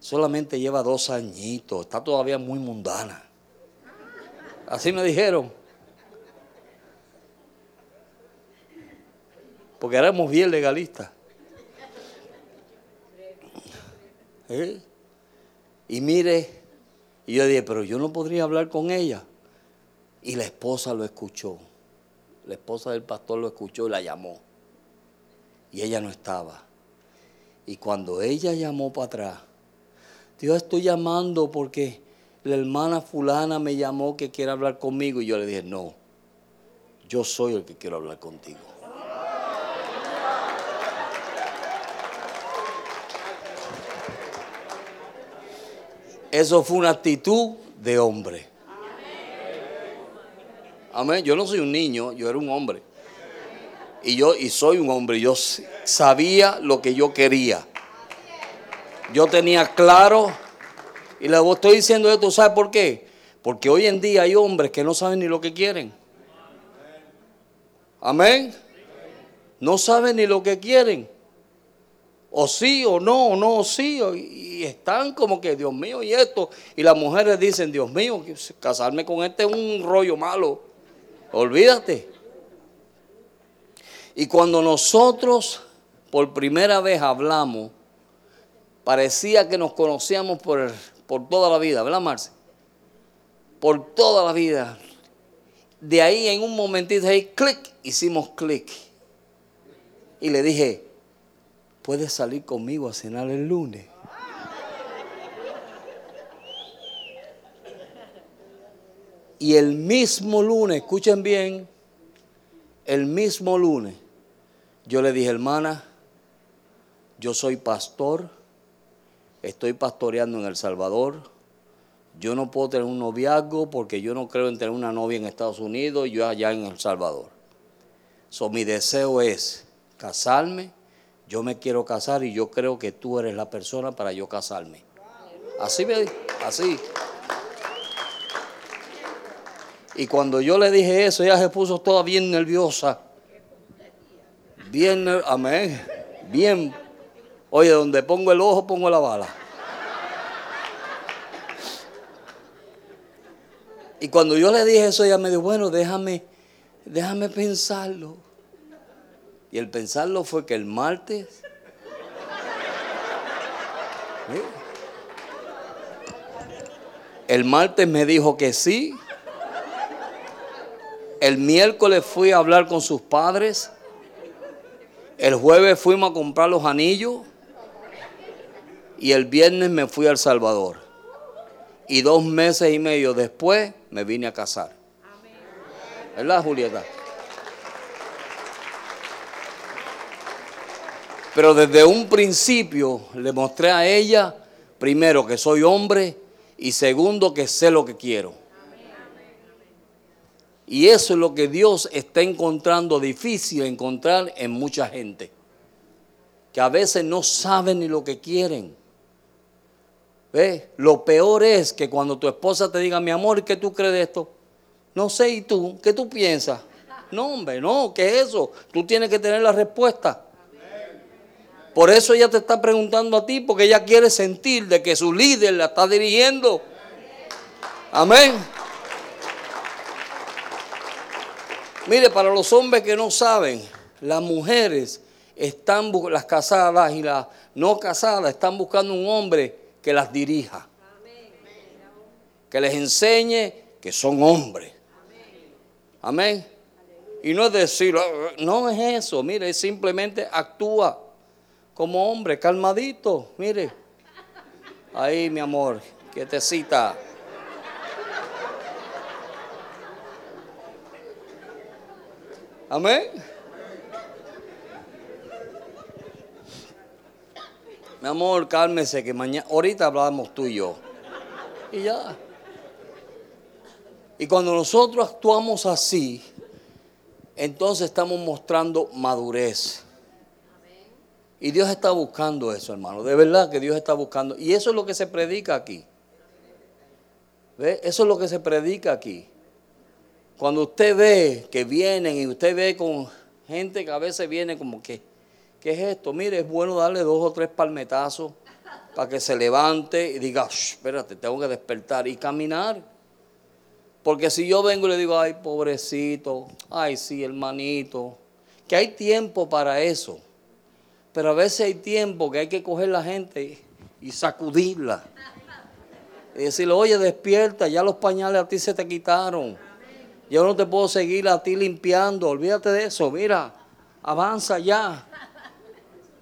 [SPEAKER 2] Solamente lleva dos añitos, está todavía muy mundana. Así me dijeron. Porque éramos bien legalistas. ¿Eh? Y mire, y yo dije, pero yo no podría hablar con ella. Y la esposa lo escuchó. La esposa del pastor lo escuchó y la llamó y ella no estaba. Y cuando ella llamó para atrás, Dios estoy llamando porque la hermana fulana me llamó que quiere hablar conmigo y yo le dije, no, yo soy el que quiero hablar contigo. Eso fue una actitud de hombre. Amén. Yo no soy un niño, yo era un hombre. Y yo, y soy un hombre, yo sabía lo que yo quería. Yo tenía claro, y le estoy diciendo esto, ¿sabe por qué? Porque hoy en día hay hombres que no saben ni lo que quieren. Amén. No saben ni lo que quieren. O sí, o no, o no, o sí. Y están como que, Dios mío, y esto. Y las mujeres dicen, Dios mío, casarme con este es un rollo malo. Olvídate. Y cuando nosotros por primera vez hablamos, parecía que nos conocíamos por, por toda la vida, ¿verdad, Marce? Por toda la vida. De ahí en un momentito, ahí, clic, hicimos clic. Y le dije, ¿puedes salir conmigo a cenar el lunes? Y el mismo lunes, escuchen bien, el mismo lunes, yo le dije, hermana, yo soy pastor, estoy pastoreando en El Salvador, yo no puedo tener un noviazgo porque yo no creo en tener una novia en Estados Unidos y yo allá en El Salvador. So, mi deseo es casarme, yo me quiero casar y yo creo que tú eres la persona para yo casarme. Así me así. Y cuando yo le dije eso, ella se puso toda bien nerviosa. Bien, amén. Bien. Oye, donde pongo el ojo, pongo la bala. Y cuando yo le dije eso, ella me dijo, bueno, déjame, déjame pensarlo. Y el pensarlo fue que el martes... El martes me dijo que sí. El miércoles fui a hablar con sus padres. El jueves fuimos a comprar los anillos y el viernes me fui al Salvador. Y dos meses y medio después me vine a casar. ¿Verdad, Julieta? Pero desde un principio le mostré a ella, primero, que soy hombre y segundo, que sé lo que quiero. Y eso es lo que Dios está encontrando difícil encontrar en mucha gente. Que a veces no saben ni lo que quieren. ¿Ve? Lo peor es que cuando tu esposa te diga, mi amor, ¿qué tú crees de esto? No sé, ¿y tú? ¿Qué tú piensas? No, hombre, no, ¿qué es eso? Tú tienes que tener la respuesta. Por eso ella te está preguntando a ti, porque ella quiere sentir de que su líder la está dirigiendo. Amén. Mire, para los hombres que no saben, las mujeres están las casadas y las no casadas están buscando un hombre que las dirija. Que les enseñe que son hombres. Amén. Y no es decir, ah, no es eso, mire, simplemente actúa como hombre, calmadito, mire. Ahí, mi amor, que te cita. Amén. Mi amor, cálmese que mañana, ahorita hablamos tú y yo. Y ya. Y cuando nosotros actuamos así, entonces estamos mostrando madurez. Y Dios está buscando eso, hermano. De verdad que Dios está buscando. Y eso es lo que se predica aquí. ¿Ve? Eso es lo que se predica aquí. Cuando usted ve que vienen y usted ve con gente que a veces viene como que, ¿qué es esto? Mire, es bueno darle dos o tres palmetazos para que se levante y diga, espérate, tengo que despertar y caminar. Porque si yo vengo y le digo, ay, pobrecito, ay, sí, hermanito, que hay tiempo para eso. Pero a veces hay tiempo que hay que coger la gente y sacudirla. Y decirle, oye, despierta, ya los pañales a ti se te quitaron. Yo no te puedo seguir a ti limpiando, olvídate de eso, mira, avanza ya,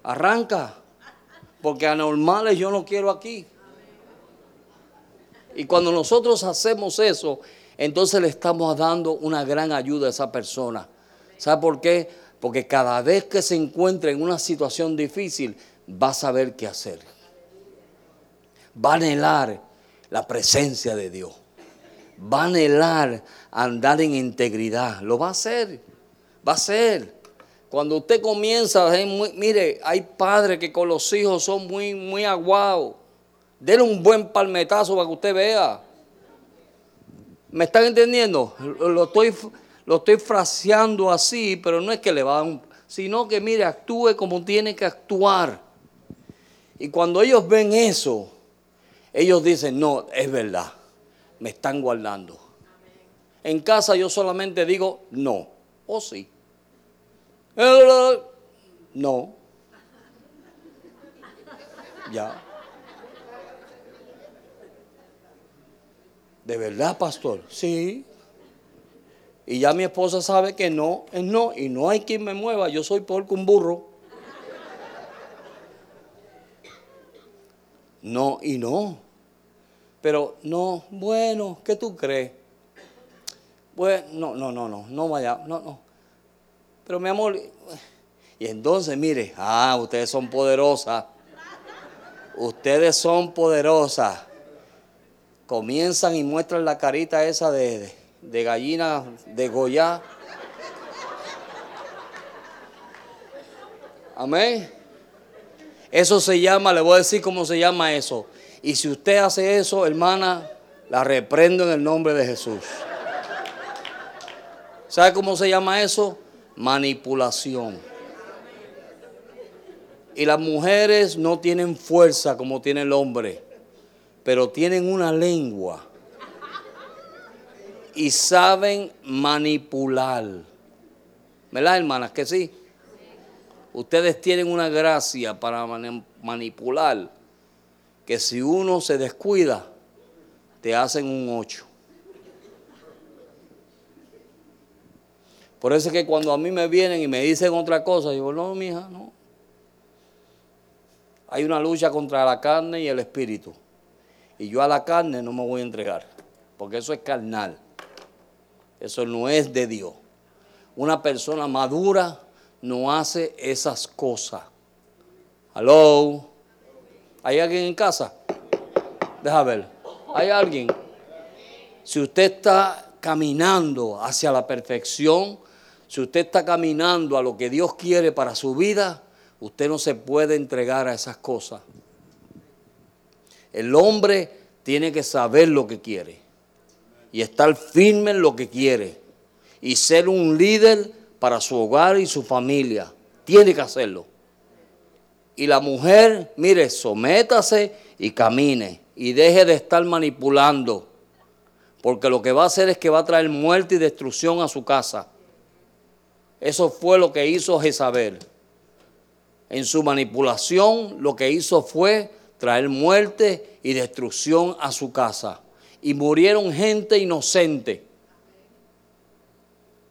[SPEAKER 2] arranca, porque anormales yo no quiero aquí. Y cuando nosotros hacemos eso, entonces le estamos dando una gran ayuda a esa persona. ¿Sabe por qué? Porque cada vez que se encuentra en una situación difícil, va a saber qué hacer. Va a anhelar la presencia de Dios. Va a anhelar andar en integridad. Lo va a hacer. Va a hacer. Cuando usted comienza, mire, hay padres que con los hijos son muy, muy aguados. Denle un buen palmetazo para que usted vea. ¿Me están entendiendo? Lo estoy, lo estoy fraseando así, pero no es que le va a un, sino que mire, actúe como tiene que actuar. Y cuando ellos ven eso, ellos dicen, no, es verdad, me están guardando. En casa yo solamente digo no o sí. No. Ya. ¿De verdad, pastor? Sí. Y ya mi esposa sabe que no es no y no hay quien me mueva. Yo soy por un burro. No y no. Pero no, bueno, ¿qué tú crees? Bueno, no, no, no, no, no vaya, no, no. Pero mi amor, y entonces mire, ah, ustedes son poderosas. Ustedes son poderosas comienzan y muestran la carita esa de, de, gallina de Goya. Amén. Eso se llama, le voy a decir cómo se llama eso. Y si usted hace eso, hermana, la reprendo en el nombre de Jesús. ¿Sabe cómo se llama eso? Manipulación. Y las mujeres no tienen fuerza como tiene el hombre pero tienen una lengua y saben manipular. ¿Verdad, hermanas? Que sí. Ustedes tienen una gracia para manipular que si uno se descuida, te hacen un ocho. Por eso es que cuando a mí me vienen y me dicen otra cosa, yo digo, no, mija, no. Hay una lucha contra la carne y el espíritu. Y yo a la carne no me voy a entregar, porque eso es carnal. Eso no es de Dios. Una persona madura no hace esas cosas. Hello. ¿Hay alguien en casa? Deja ver. ¿Hay alguien? Si usted está caminando hacia la perfección, si usted está caminando a lo que Dios quiere para su vida, usted no se puede entregar a esas cosas. El hombre tiene que saber lo que quiere y estar firme en lo que quiere y ser un líder para su hogar y su familia. Tiene que hacerlo. Y la mujer, mire, sométase y camine y deje de estar manipulando. Porque lo que va a hacer es que va a traer muerte y destrucción a su casa. Eso fue lo que hizo Jezabel. En su manipulación lo que hizo fue traer muerte y destrucción a su casa. Y murieron gente inocente.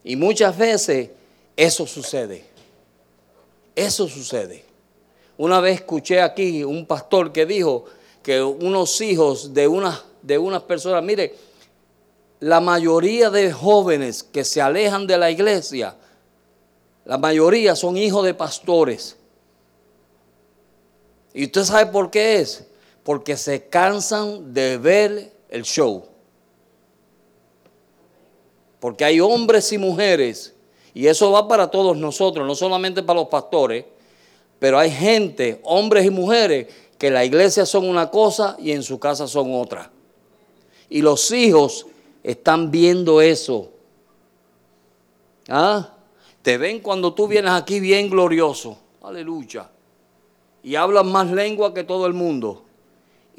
[SPEAKER 2] Y muchas veces eso sucede. Eso sucede. Una vez escuché aquí un pastor que dijo que unos hijos de unas de unas personas, mire, la mayoría de jóvenes que se alejan de la iglesia, la mayoría son hijos de pastores. ¿Y usted sabe por qué es? Porque se cansan de ver el show. Porque hay hombres y mujeres, y eso va para todos nosotros, no solamente para los pastores, pero hay gente, hombres y mujeres, que la iglesia son una cosa y en su casa son otra. Y los hijos están viendo eso. ¿Ah? Te ven cuando tú vienes aquí bien glorioso. Aleluya. Y hablas más lengua que todo el mundo.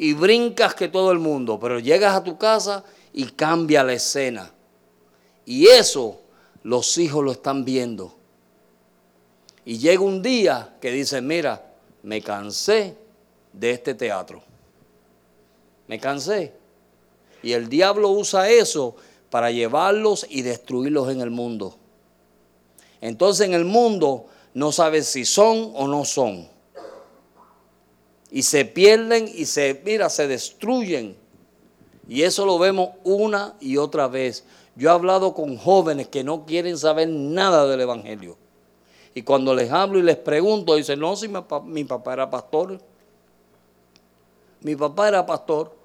[SPEAKER 2] Y brincas que todo el mundo. Pero llegas a tu casa y cambia la escena. Y eso los hijos lo están viendo. Y llega un día que dicen, mira, me cansé de este teatro. Me cansé. Y el diablo usa eso para llevarlos y destruirlos en el mundo. Entonces en el mundo no sabes si son o no son. Y se pierden y se, mira, se destruyen. Y eso lo vemos una y otra vez. Yo he hablado con jóvenes que no quieren saber nada del Evangelio. Y cuando les hablo y les pregunto, dicen, no, si mi papá era pastor. Mi papá era pastor.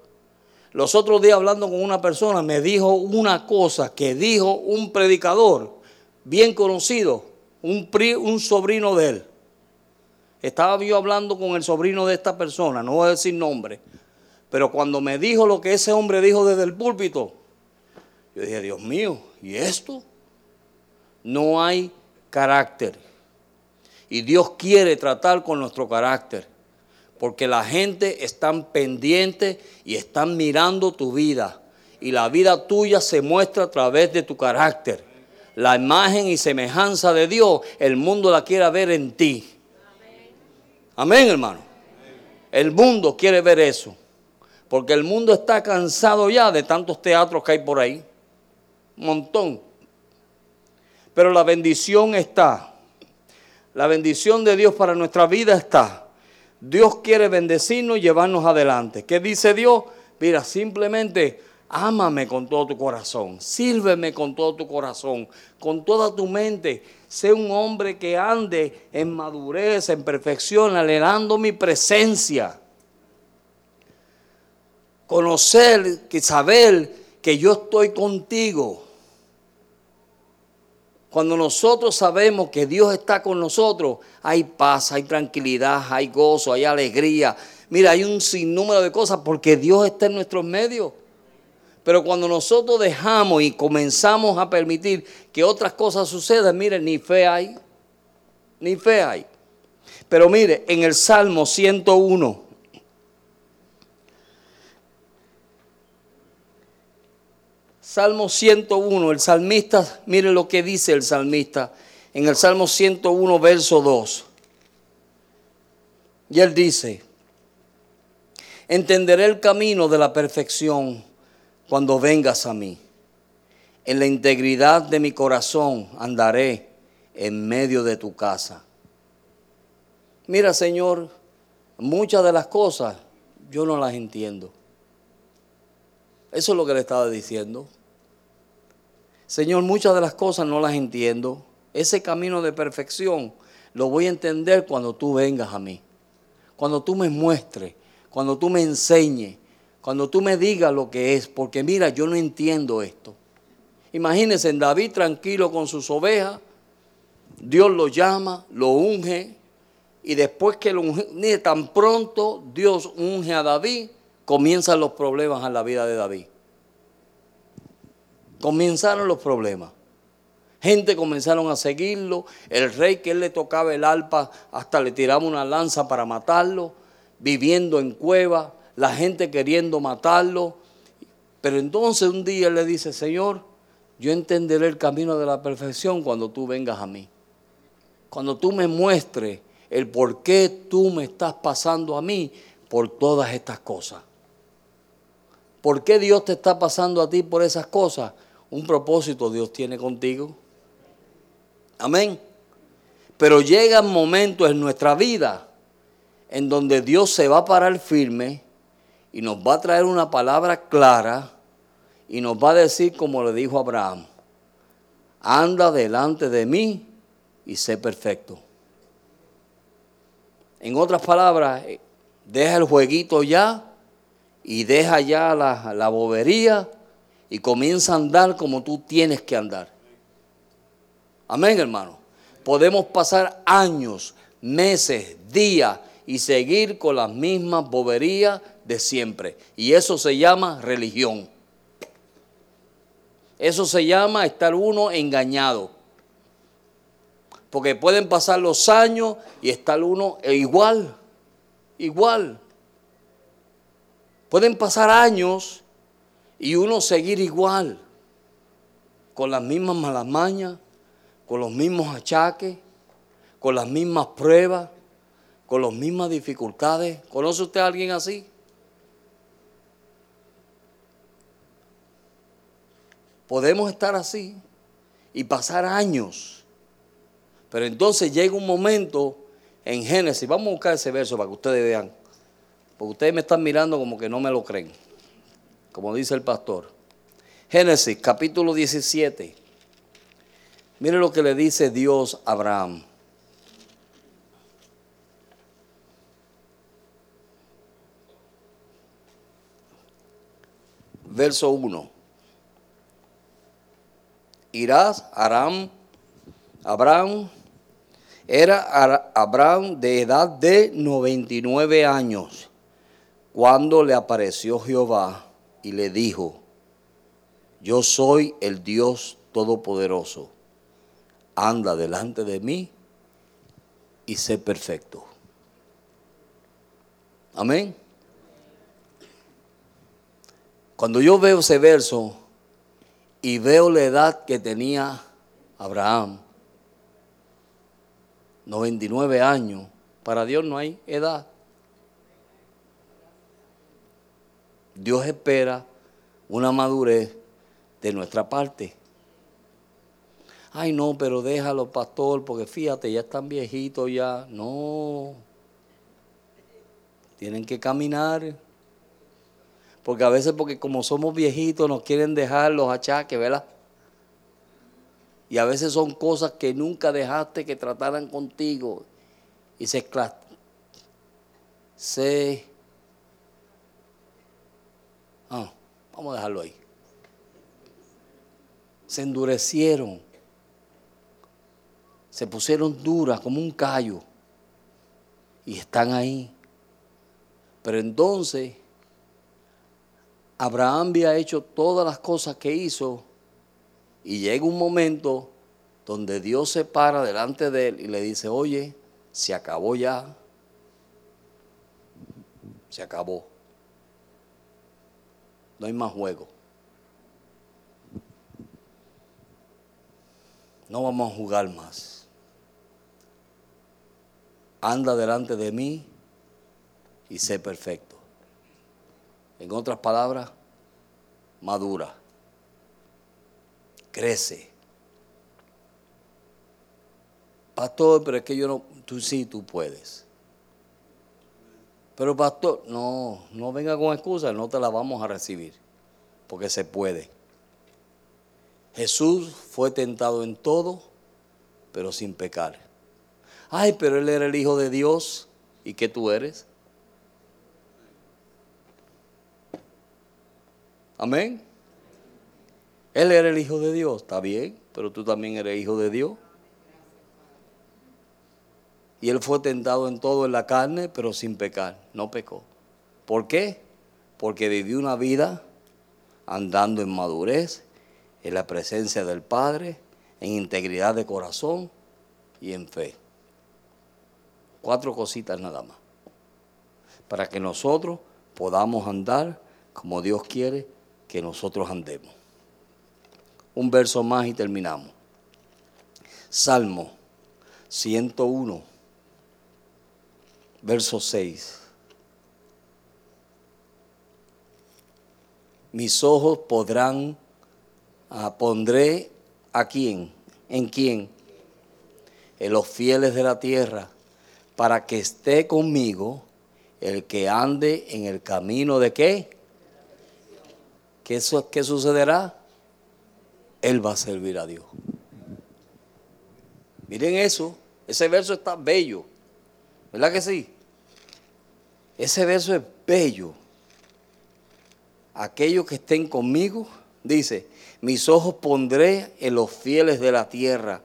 [SPEAKER 2] Los otros días hablando con una persona me dijo una cosa que dijo un predicador bien conocido, un, un sobrino de él. Estaba yo hablando con el sobrino de esta persona, no voy a decir nombre, pero cuando me dijo lo que ese hombre dijo desde el púlpito, yo dije, Dios mío, ¿y esto? No hay carácter. Y Dios quiere tratar con nuestro carácter porque la gente está pendiente y están mirando tu vida. Y la vida tuya se muestra a través de tu carácter. La imagen y semejanza de Dios, el mundo la quiere ver en ti. Amén, hermano. El mundo quiere ver eso. Porque el mundo está cansado ya de tantos teatros que hay por ahí. Un montón. Pero la bendición está. La bendición de Dios para nuestra vida está Dios quiere bendecirnos y llevarnos adelante. ¿Qué dice Dios? Mira, simplemente ámame con todo tu corazón, sírveme con todo tu corazón, con toda tu mente. Sé un hombre que ande en madurez, en perfección, anhelando mi presencia. Conocer, que saber que yo estoy contigo. Cuando nosotros sabemos que Dios está con nosotros, hay paz, hay tranquilidad, hay gozo, hay alegría. Mira, hay un sinnúmero de cosas porque Dios está en nuestros medios. Pero cuando nosotros dejamos y comenzamos a permitir que otras cosas sucedan, mire, ni fe hay, ni fe hay. Pero mire, en el Salmo 101, Salmo 101, el salmista, mire lo que dice el salmista en el Salmo 101, verso 2. Y él dice, entenderé el camino de la perfección cuando vengas a mí. En la integridad de mi corazón andaré en medio de tu casa. Mira, Señor, muchas de las cosas yo no las entiendo. Eso es lo que le estaba diciendo. Señor, muchas de las cosas no las entiendo. Ese camino de perfección lo voy a entender cuando tú vengas a mí. Cuando tú me muestres, cuando tú me enseñes, cuando tú me digas lo que es. Porque mira, yo no entiendo esto. Imagínense en David tranquilo con sus ovejas. Dios lo llama, lo unge. Y después que lo unge, tan pronto Dios unge a David, comienzan los problemas en la vida de David comenzaron los problemas. Gente comenzaron a seguirlo. El rey que él le tocaba el alpa hasta le tiraba una lanza para matarlo. Viviendo en cueva. La gente queriendo matarlo. Pero entonces un día le dice, Señor, yo entenderé el camino de la perfección cuando tú vengas a mí. Cuando tú me muestres el por qué tú me estás pasando a mí por todas estas cosas. ¿Por qué Dios te está pasando a ti por esas cosas? Un propósito Dios tiene contigo. Amén. Pero llegan momentos en nuestra vida en donde Dios se va a parar firme y nos va a traer una palabra clara y nos va a decir como le dijo Abraham, anda delante de mí y sé perfecto. En otras palabras, eh, deja el jueguito ya y deja ya la, la bobería y comienza a andar como tú tienes que andar. Amén, hermano. Podemos pasar años, meses, días y seguir con las mismas boberías de siempre. Y eso se llama religión. Eso se llama estar uno engañado. Porque pueden pasar los años y estar uno igual, igual. Pueden pasar años y uno seguir igual, con las mismas malas mañas, con los mismos achaques, con las mismas pruebas, con las mismas dificultades. ¿Conoce usted a alguien así? Podemos estar así y pasar años. Pero entonces llega un momento en Génesis, vamos a buscar ese verso para que ustedes vean, porque ustedes me están mirando como que no me lo creen, como dice el pastor. Génesis capítulo 17. Mire lo que le dice Dios a Abraham. Verso 1 irás, Aram, Abraham, era Abraham de edad de 99 años cuando le apareció Jehová y le dijo, yo soy el Dios Todopoderoso, anda delante de mí y sé perfecto. Amén. Cuando yo veo ese verso, y veo la edad que tenía Abraham, 99 años. Para Dios no hay edad. Dios espera una madurez de nuestra parte. Ay, no, pero déjalo, pastor, porque fíjate, ya están viejitos ya. No. Tienen que caminar. Porque a veces, porque como somos viejitos, nos quieren dejar los achaques, ¿verdad? Y a veces son cosas que nunca dejaste que trataran contigo. Y se, se ah, vamos a dejarlo ahí. Se endurecieron. Se pusieron duras como un callo. Y están ahí. Pero entonces Abraham había hecho todas las cosas que hizo y llega un momento donde Dios se para delante de él y le dice, oye, se acabó ya, se acabó, no hay más juego. No vamos a jugar más. Anda delante de mí y sé perfecto. En otras palabras, madura, crece. Pastor, pero es que yo no, tú sí, tú puedes. Pero pastor, no, no venga con excusas, no te la vamos a recibir, porque se puede. Jesús fue tentado en todo, pero sin pecar. Ay, pero él era el Hijo de Dios, ¿y qué tú eres? Amén. Él era el Hijo de Dios, está bien, pero tú también eres Hijo de Dios. Y él fue tentado en todo en la carne, pero sin pecar, no pecó. ¿Por qué? Porque vivió una vida andando en madurez, en la presencia del Padre, en integridad de corazón y en fe. Cuatro cositas nada más. Para que nosotros podamos andar como Dios quiere que nosotros andemos. Un verso más y terminamos. Salmo 101. verso 6. Mis ojos podrán, ah, pondré a quién, en quién, en los fieles de la tierra, para que esté conmigo el que ande en el camino de qué? ¿Qué, qué sucederá? Él va a servir a Dios. Miren eso, ese verso está bello, ¿verdad que sí? Ese verso es bello. Aquellos que estén conmigo, dice, mis ojos pondré en los fieles de la tierra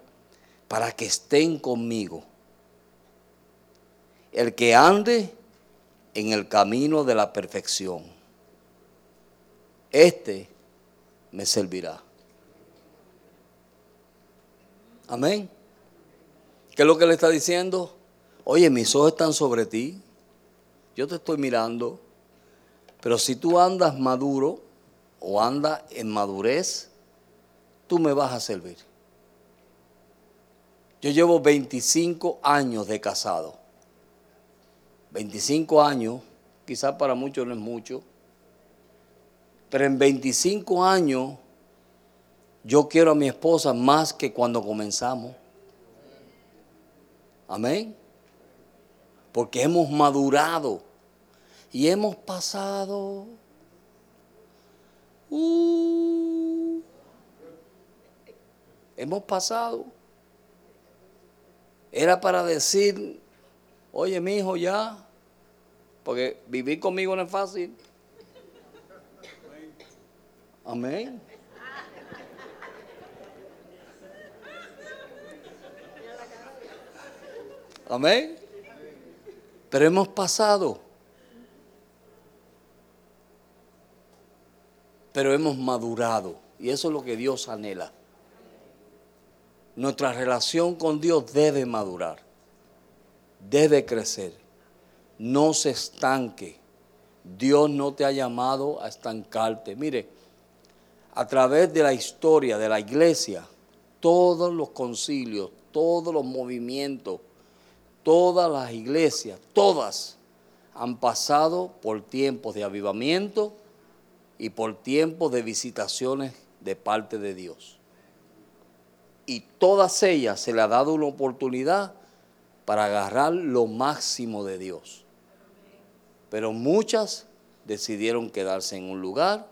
[SPEAKER 2] para que estén conmigo. El que ande en el camino de la perfección, este me servirá. Amén. ¿Qué es lo que le está diciendo? Oye, mis ojos están sobre ti. Yo te estoy mirando. Pero si tú andas maduro o andas en madurez, tú me vas a servir. Yo llevo 25 años de casado. 25 años, quizás para muchos no es mucho, pero en 25 años yo quiero a mi esposa más que cuando comenzamos. Amén. Porque hemos madurado y hemos pasado. Uh, hemos pasado. Era para decir, oye, mi hijo, ya, porque vivir conmigo no es fácil. Amén. Amén. Pero hemos pasado. Pero hemos madurado. Y eso es lo que Dios anhela. Nuestra relación con Dios debe madurar. Debe crecer. No se estanque. Dios no te ha llamado a estancarte. Mire, a través de la historia de la iglesia, todos los concilios, todos los movimientos, todas las iglesias, todas han pasado por tiempos de avivamiento y por tiempos de visitaciones de parte de Dios. Y todas ellas se le ha dado una oportunidad para agarrar lo máximo de Dios. Pero muchas decidieron quedarse en un lugar,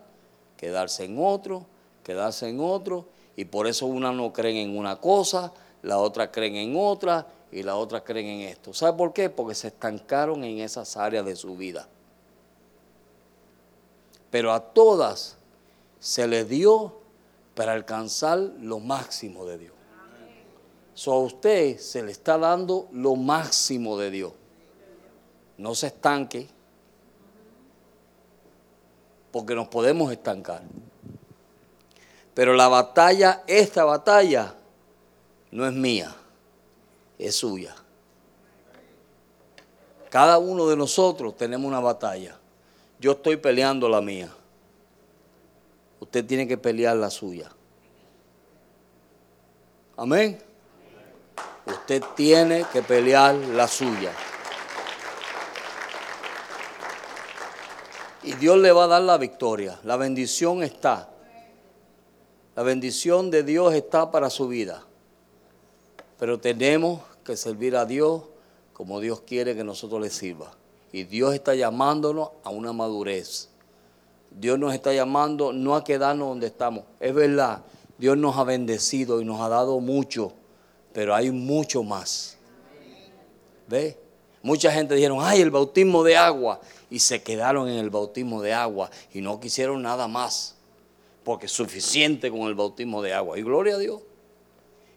[SPEAKER 2] quedarse en otro, quedarse en otro, y por eso una no creen en una cosa, la otra creen en otra, y la otra creen en esto. ¿Sabe por qué? Porque se estancaron en esas áreas de su vida. Pero a todas se les dio para alcanzar lo máximo de Dios. So a usted se le está dando lo máximo de Dios. No se estanque, porque nos podemos estancar. Pero la batalla, esta batalla, no es mía es suya. Cada uno de nosotros tenemos una batalla. Yo estoy peleando la mía. Usted tiene que pelear la suya. Amén. Usted tiene que pelear la suya. Y Dios le va a dar la victoria. La bendición está. La bendición de Dios está para su vida. Pero tenemos que servir a Dios como Dios quiere que nosotros le sirva. Y Dios está llamándonos a una madurez. Dios nos está llamando no a quedarnos donde estamos. Es verdad, Dios nos ha bendecido y nos ha dado mucho, pero hay mucho más. ¿Ve? Mucha gente dijeron, ay, el bautismo de agua. Y se quedaron en el bautismo de agua y no quisieron nada más. Porque suficiente con el bautismo de agua. Y gloria a Dios.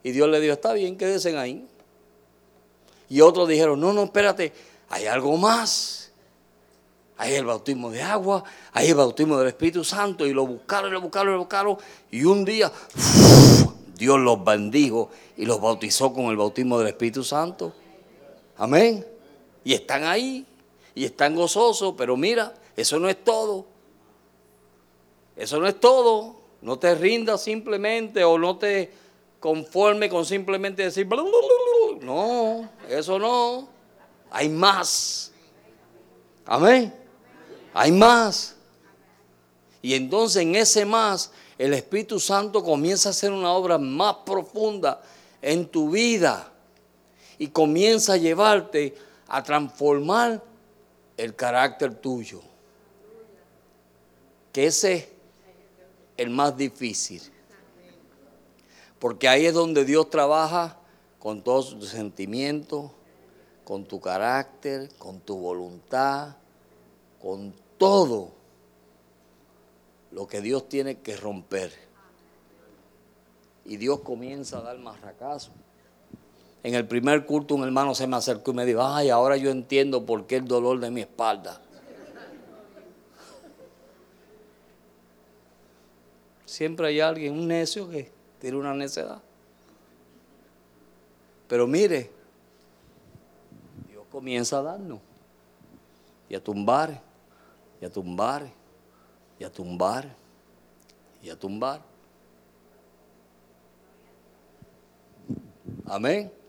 [SPEAKER 2] Y Dios le dijo, está bien, quédense ahí. Y otros dijeron, no, no, espérate, hay algo más. Hay el bautismo de agua, hay el bautismo del Espíritu Santo. Y lo buscaron, lo buscaron, lo buscaron. Y un día Dios los bendijo y los bautizó con el bautismo del Espíritu Santo. Amén. Y están ahí y están gozosos. Pero mira, eso no es todo. Eso no es todo. No te rindas simplemente o no te conforme con simplemente decir, no, eso no. hay más. Amén. Hay más. Y entonces en ese más, el Espíritu Santo comienza a hacer una obra más profunda en tu vida. Y comienza a llevarte a transformar el carácter tuyo. Que ese es el más difícil. Porque ahí es donde Dios trabaja con todos tus sentimientos, con tu carácter, con tu voluntad, con todo lo que Dios tiene que romper. Y Dios comienza a dar más fracaso. En el primer culto un hermano se me acercó y me dijo, ay, ahora yo entiendo por qué el dolor de mi espalda. Siempre hay alguien, un necio que tiene una necedad. Pero mire, Dios comienza a darnos y a tumbar, y a tumbar, y a tumbar, y a tumbar. Amén.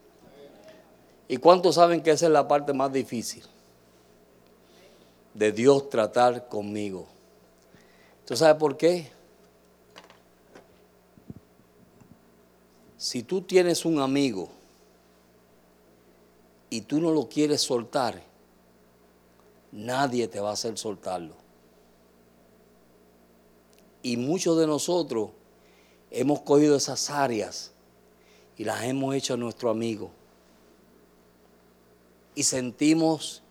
[SPEAKER 2] ¿Y cuántos saben que esa es la parte más difícil? De Dios tratar conmigo. ¿Tú sabes por qué? Si tú tienes un amigo y tú no lo quieres soltar, nadie te va a hacer soltarlo. Y muchos de nosotros hemos cogido esas áreas y las hemos hecho a nuestro amigo. Y sentimos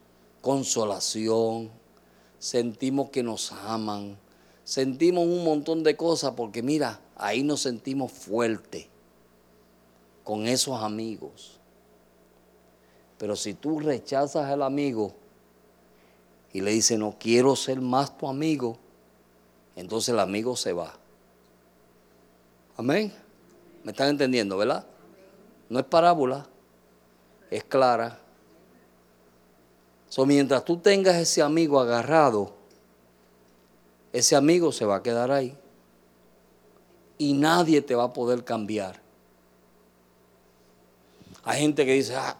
[SPEAKER 2] consolación, sentimos que nos aman, sentimos un montón de cosas porque mira, ahí nos sentimos fuertes con esos amigos. Pero si tú rechazas al amigo y le dices, no quiero ser más tu amigo, entonces el amigo se va. Amén. ¿Me están entendiendo, verdad? No es parábola, es clara. So, mientras tú tengas ese amigo agarrado, ese amigo se va a quedar ahí. Y nadie te va a poder cambiar. Hay gente que dice, ah,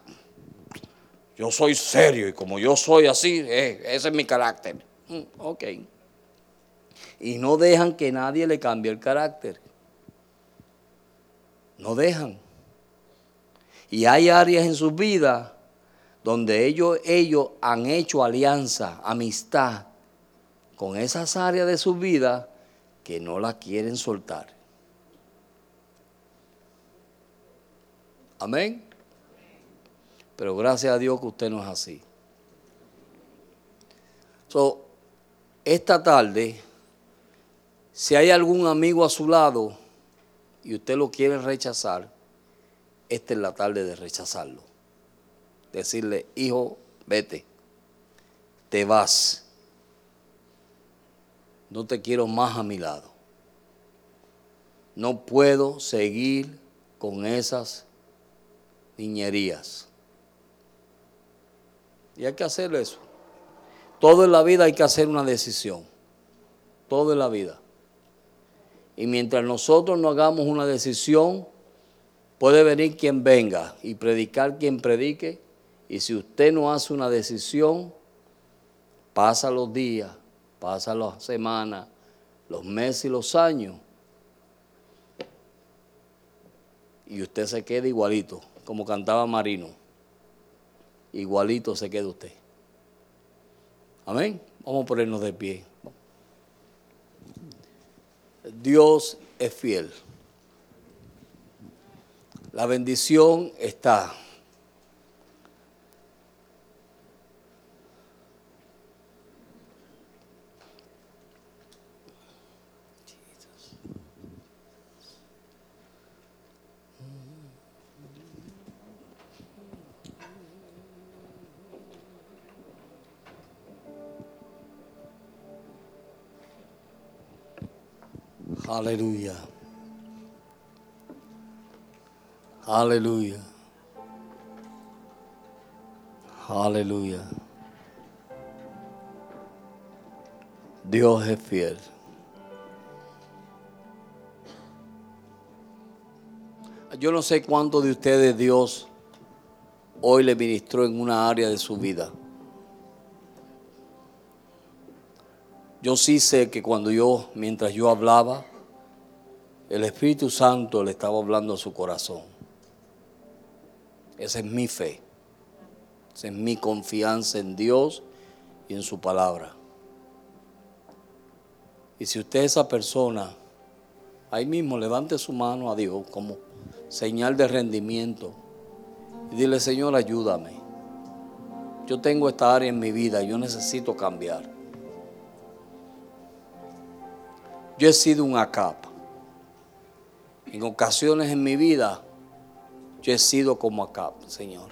[SPEAKER 2] yo soy serio y como yo soy así, eh, ese es mi carácter. Mm, ok. Y no dejan que nadie le cambie el carácter. No dejan. Y hay áreas en sus vidas donde ellos, ellos han hecho alianza, amistad con esas áreas de su vida que no la quieren soltar. Amén. Pero gracias a Dios que usted no es así. So, esta tarde, si hay algún amigo a su lado y usted lo quiere rechazar, esta es la tarde de rechazarlo. Decirle, hijo, vete, te vas. No te quiero más a mi lado. No puedo seguir con esas niñerías. Y hay que hacer eso. Todo en la vida hay que hacer una decisión. Todo en la vida. Y mientras nosotros no hagamos una decisión, puede venir quien venga y predicar quien predique. Y si usted no hace una decisión, pasa los días, pasa las semanas, los meses y los años. Y usted se queda igualito, como cantaba Marino igualito se queda usted. Amén. Vamos a ponernos de pie. Dios es fiel. La bendición está. Aleluya. Aleluya. Aleluya. Dios es fiel. Yo no sé cuántos de ustedes Dios hoy le ministró en una área de su vida. Yo sí sé que cuando yo, mientras yo hablaba, el Espíritu Santo le estaba hablando a su corazón. Esa es mi fe. Esa es mi confianza en Dios y en su palabra. Y si usted es esa persona, ahí mismo levante su mano a Dios como señal de rendimiento y dile, Señor, ayúdame. Yo tengo esta área en mi vida yo necesito cambiar. Yo he sido un acap. En ocasiones en mi vida, yo he sido como acap, Señor.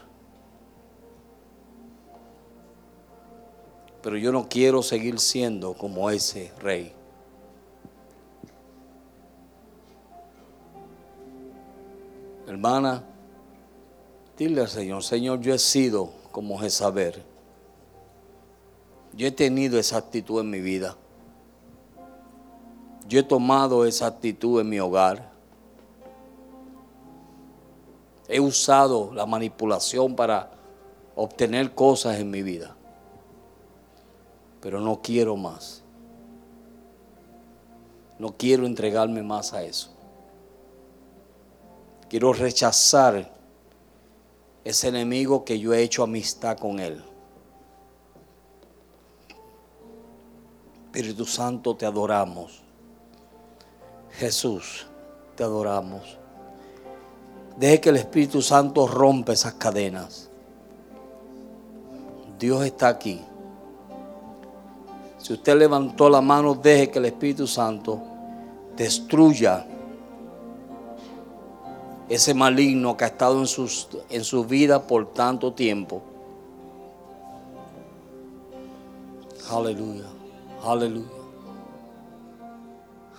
[SPEAKER 2] Pero yo no quiero seguir siendo como ese rey. Hermana, dile al Señor, Señor, yo he sido como Jezabel. Yo he tenido esa actitud en mi vida. Yo he tomado esa actitud en mi hogar. He usado la manipulación para obtener cosas en mi vida. Pero no quiero más. No quiero entregarme más a eso. Quiero rechazar ese enemigo que yo he hecho amistad con él. Espíritu Santo, te adoramos. Jesús, te adoramos. Deje que el Espíritu Santo rompa esas cadenas. Dios está aquí. Si usted levantó la mano, deje que el Espíritu Santo destruya ese maligno que ha estado en, en su vida por tanto tiempo. Aleluya, aleluya,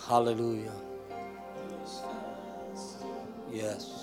[SPEAKER 2] aleluya. Yes.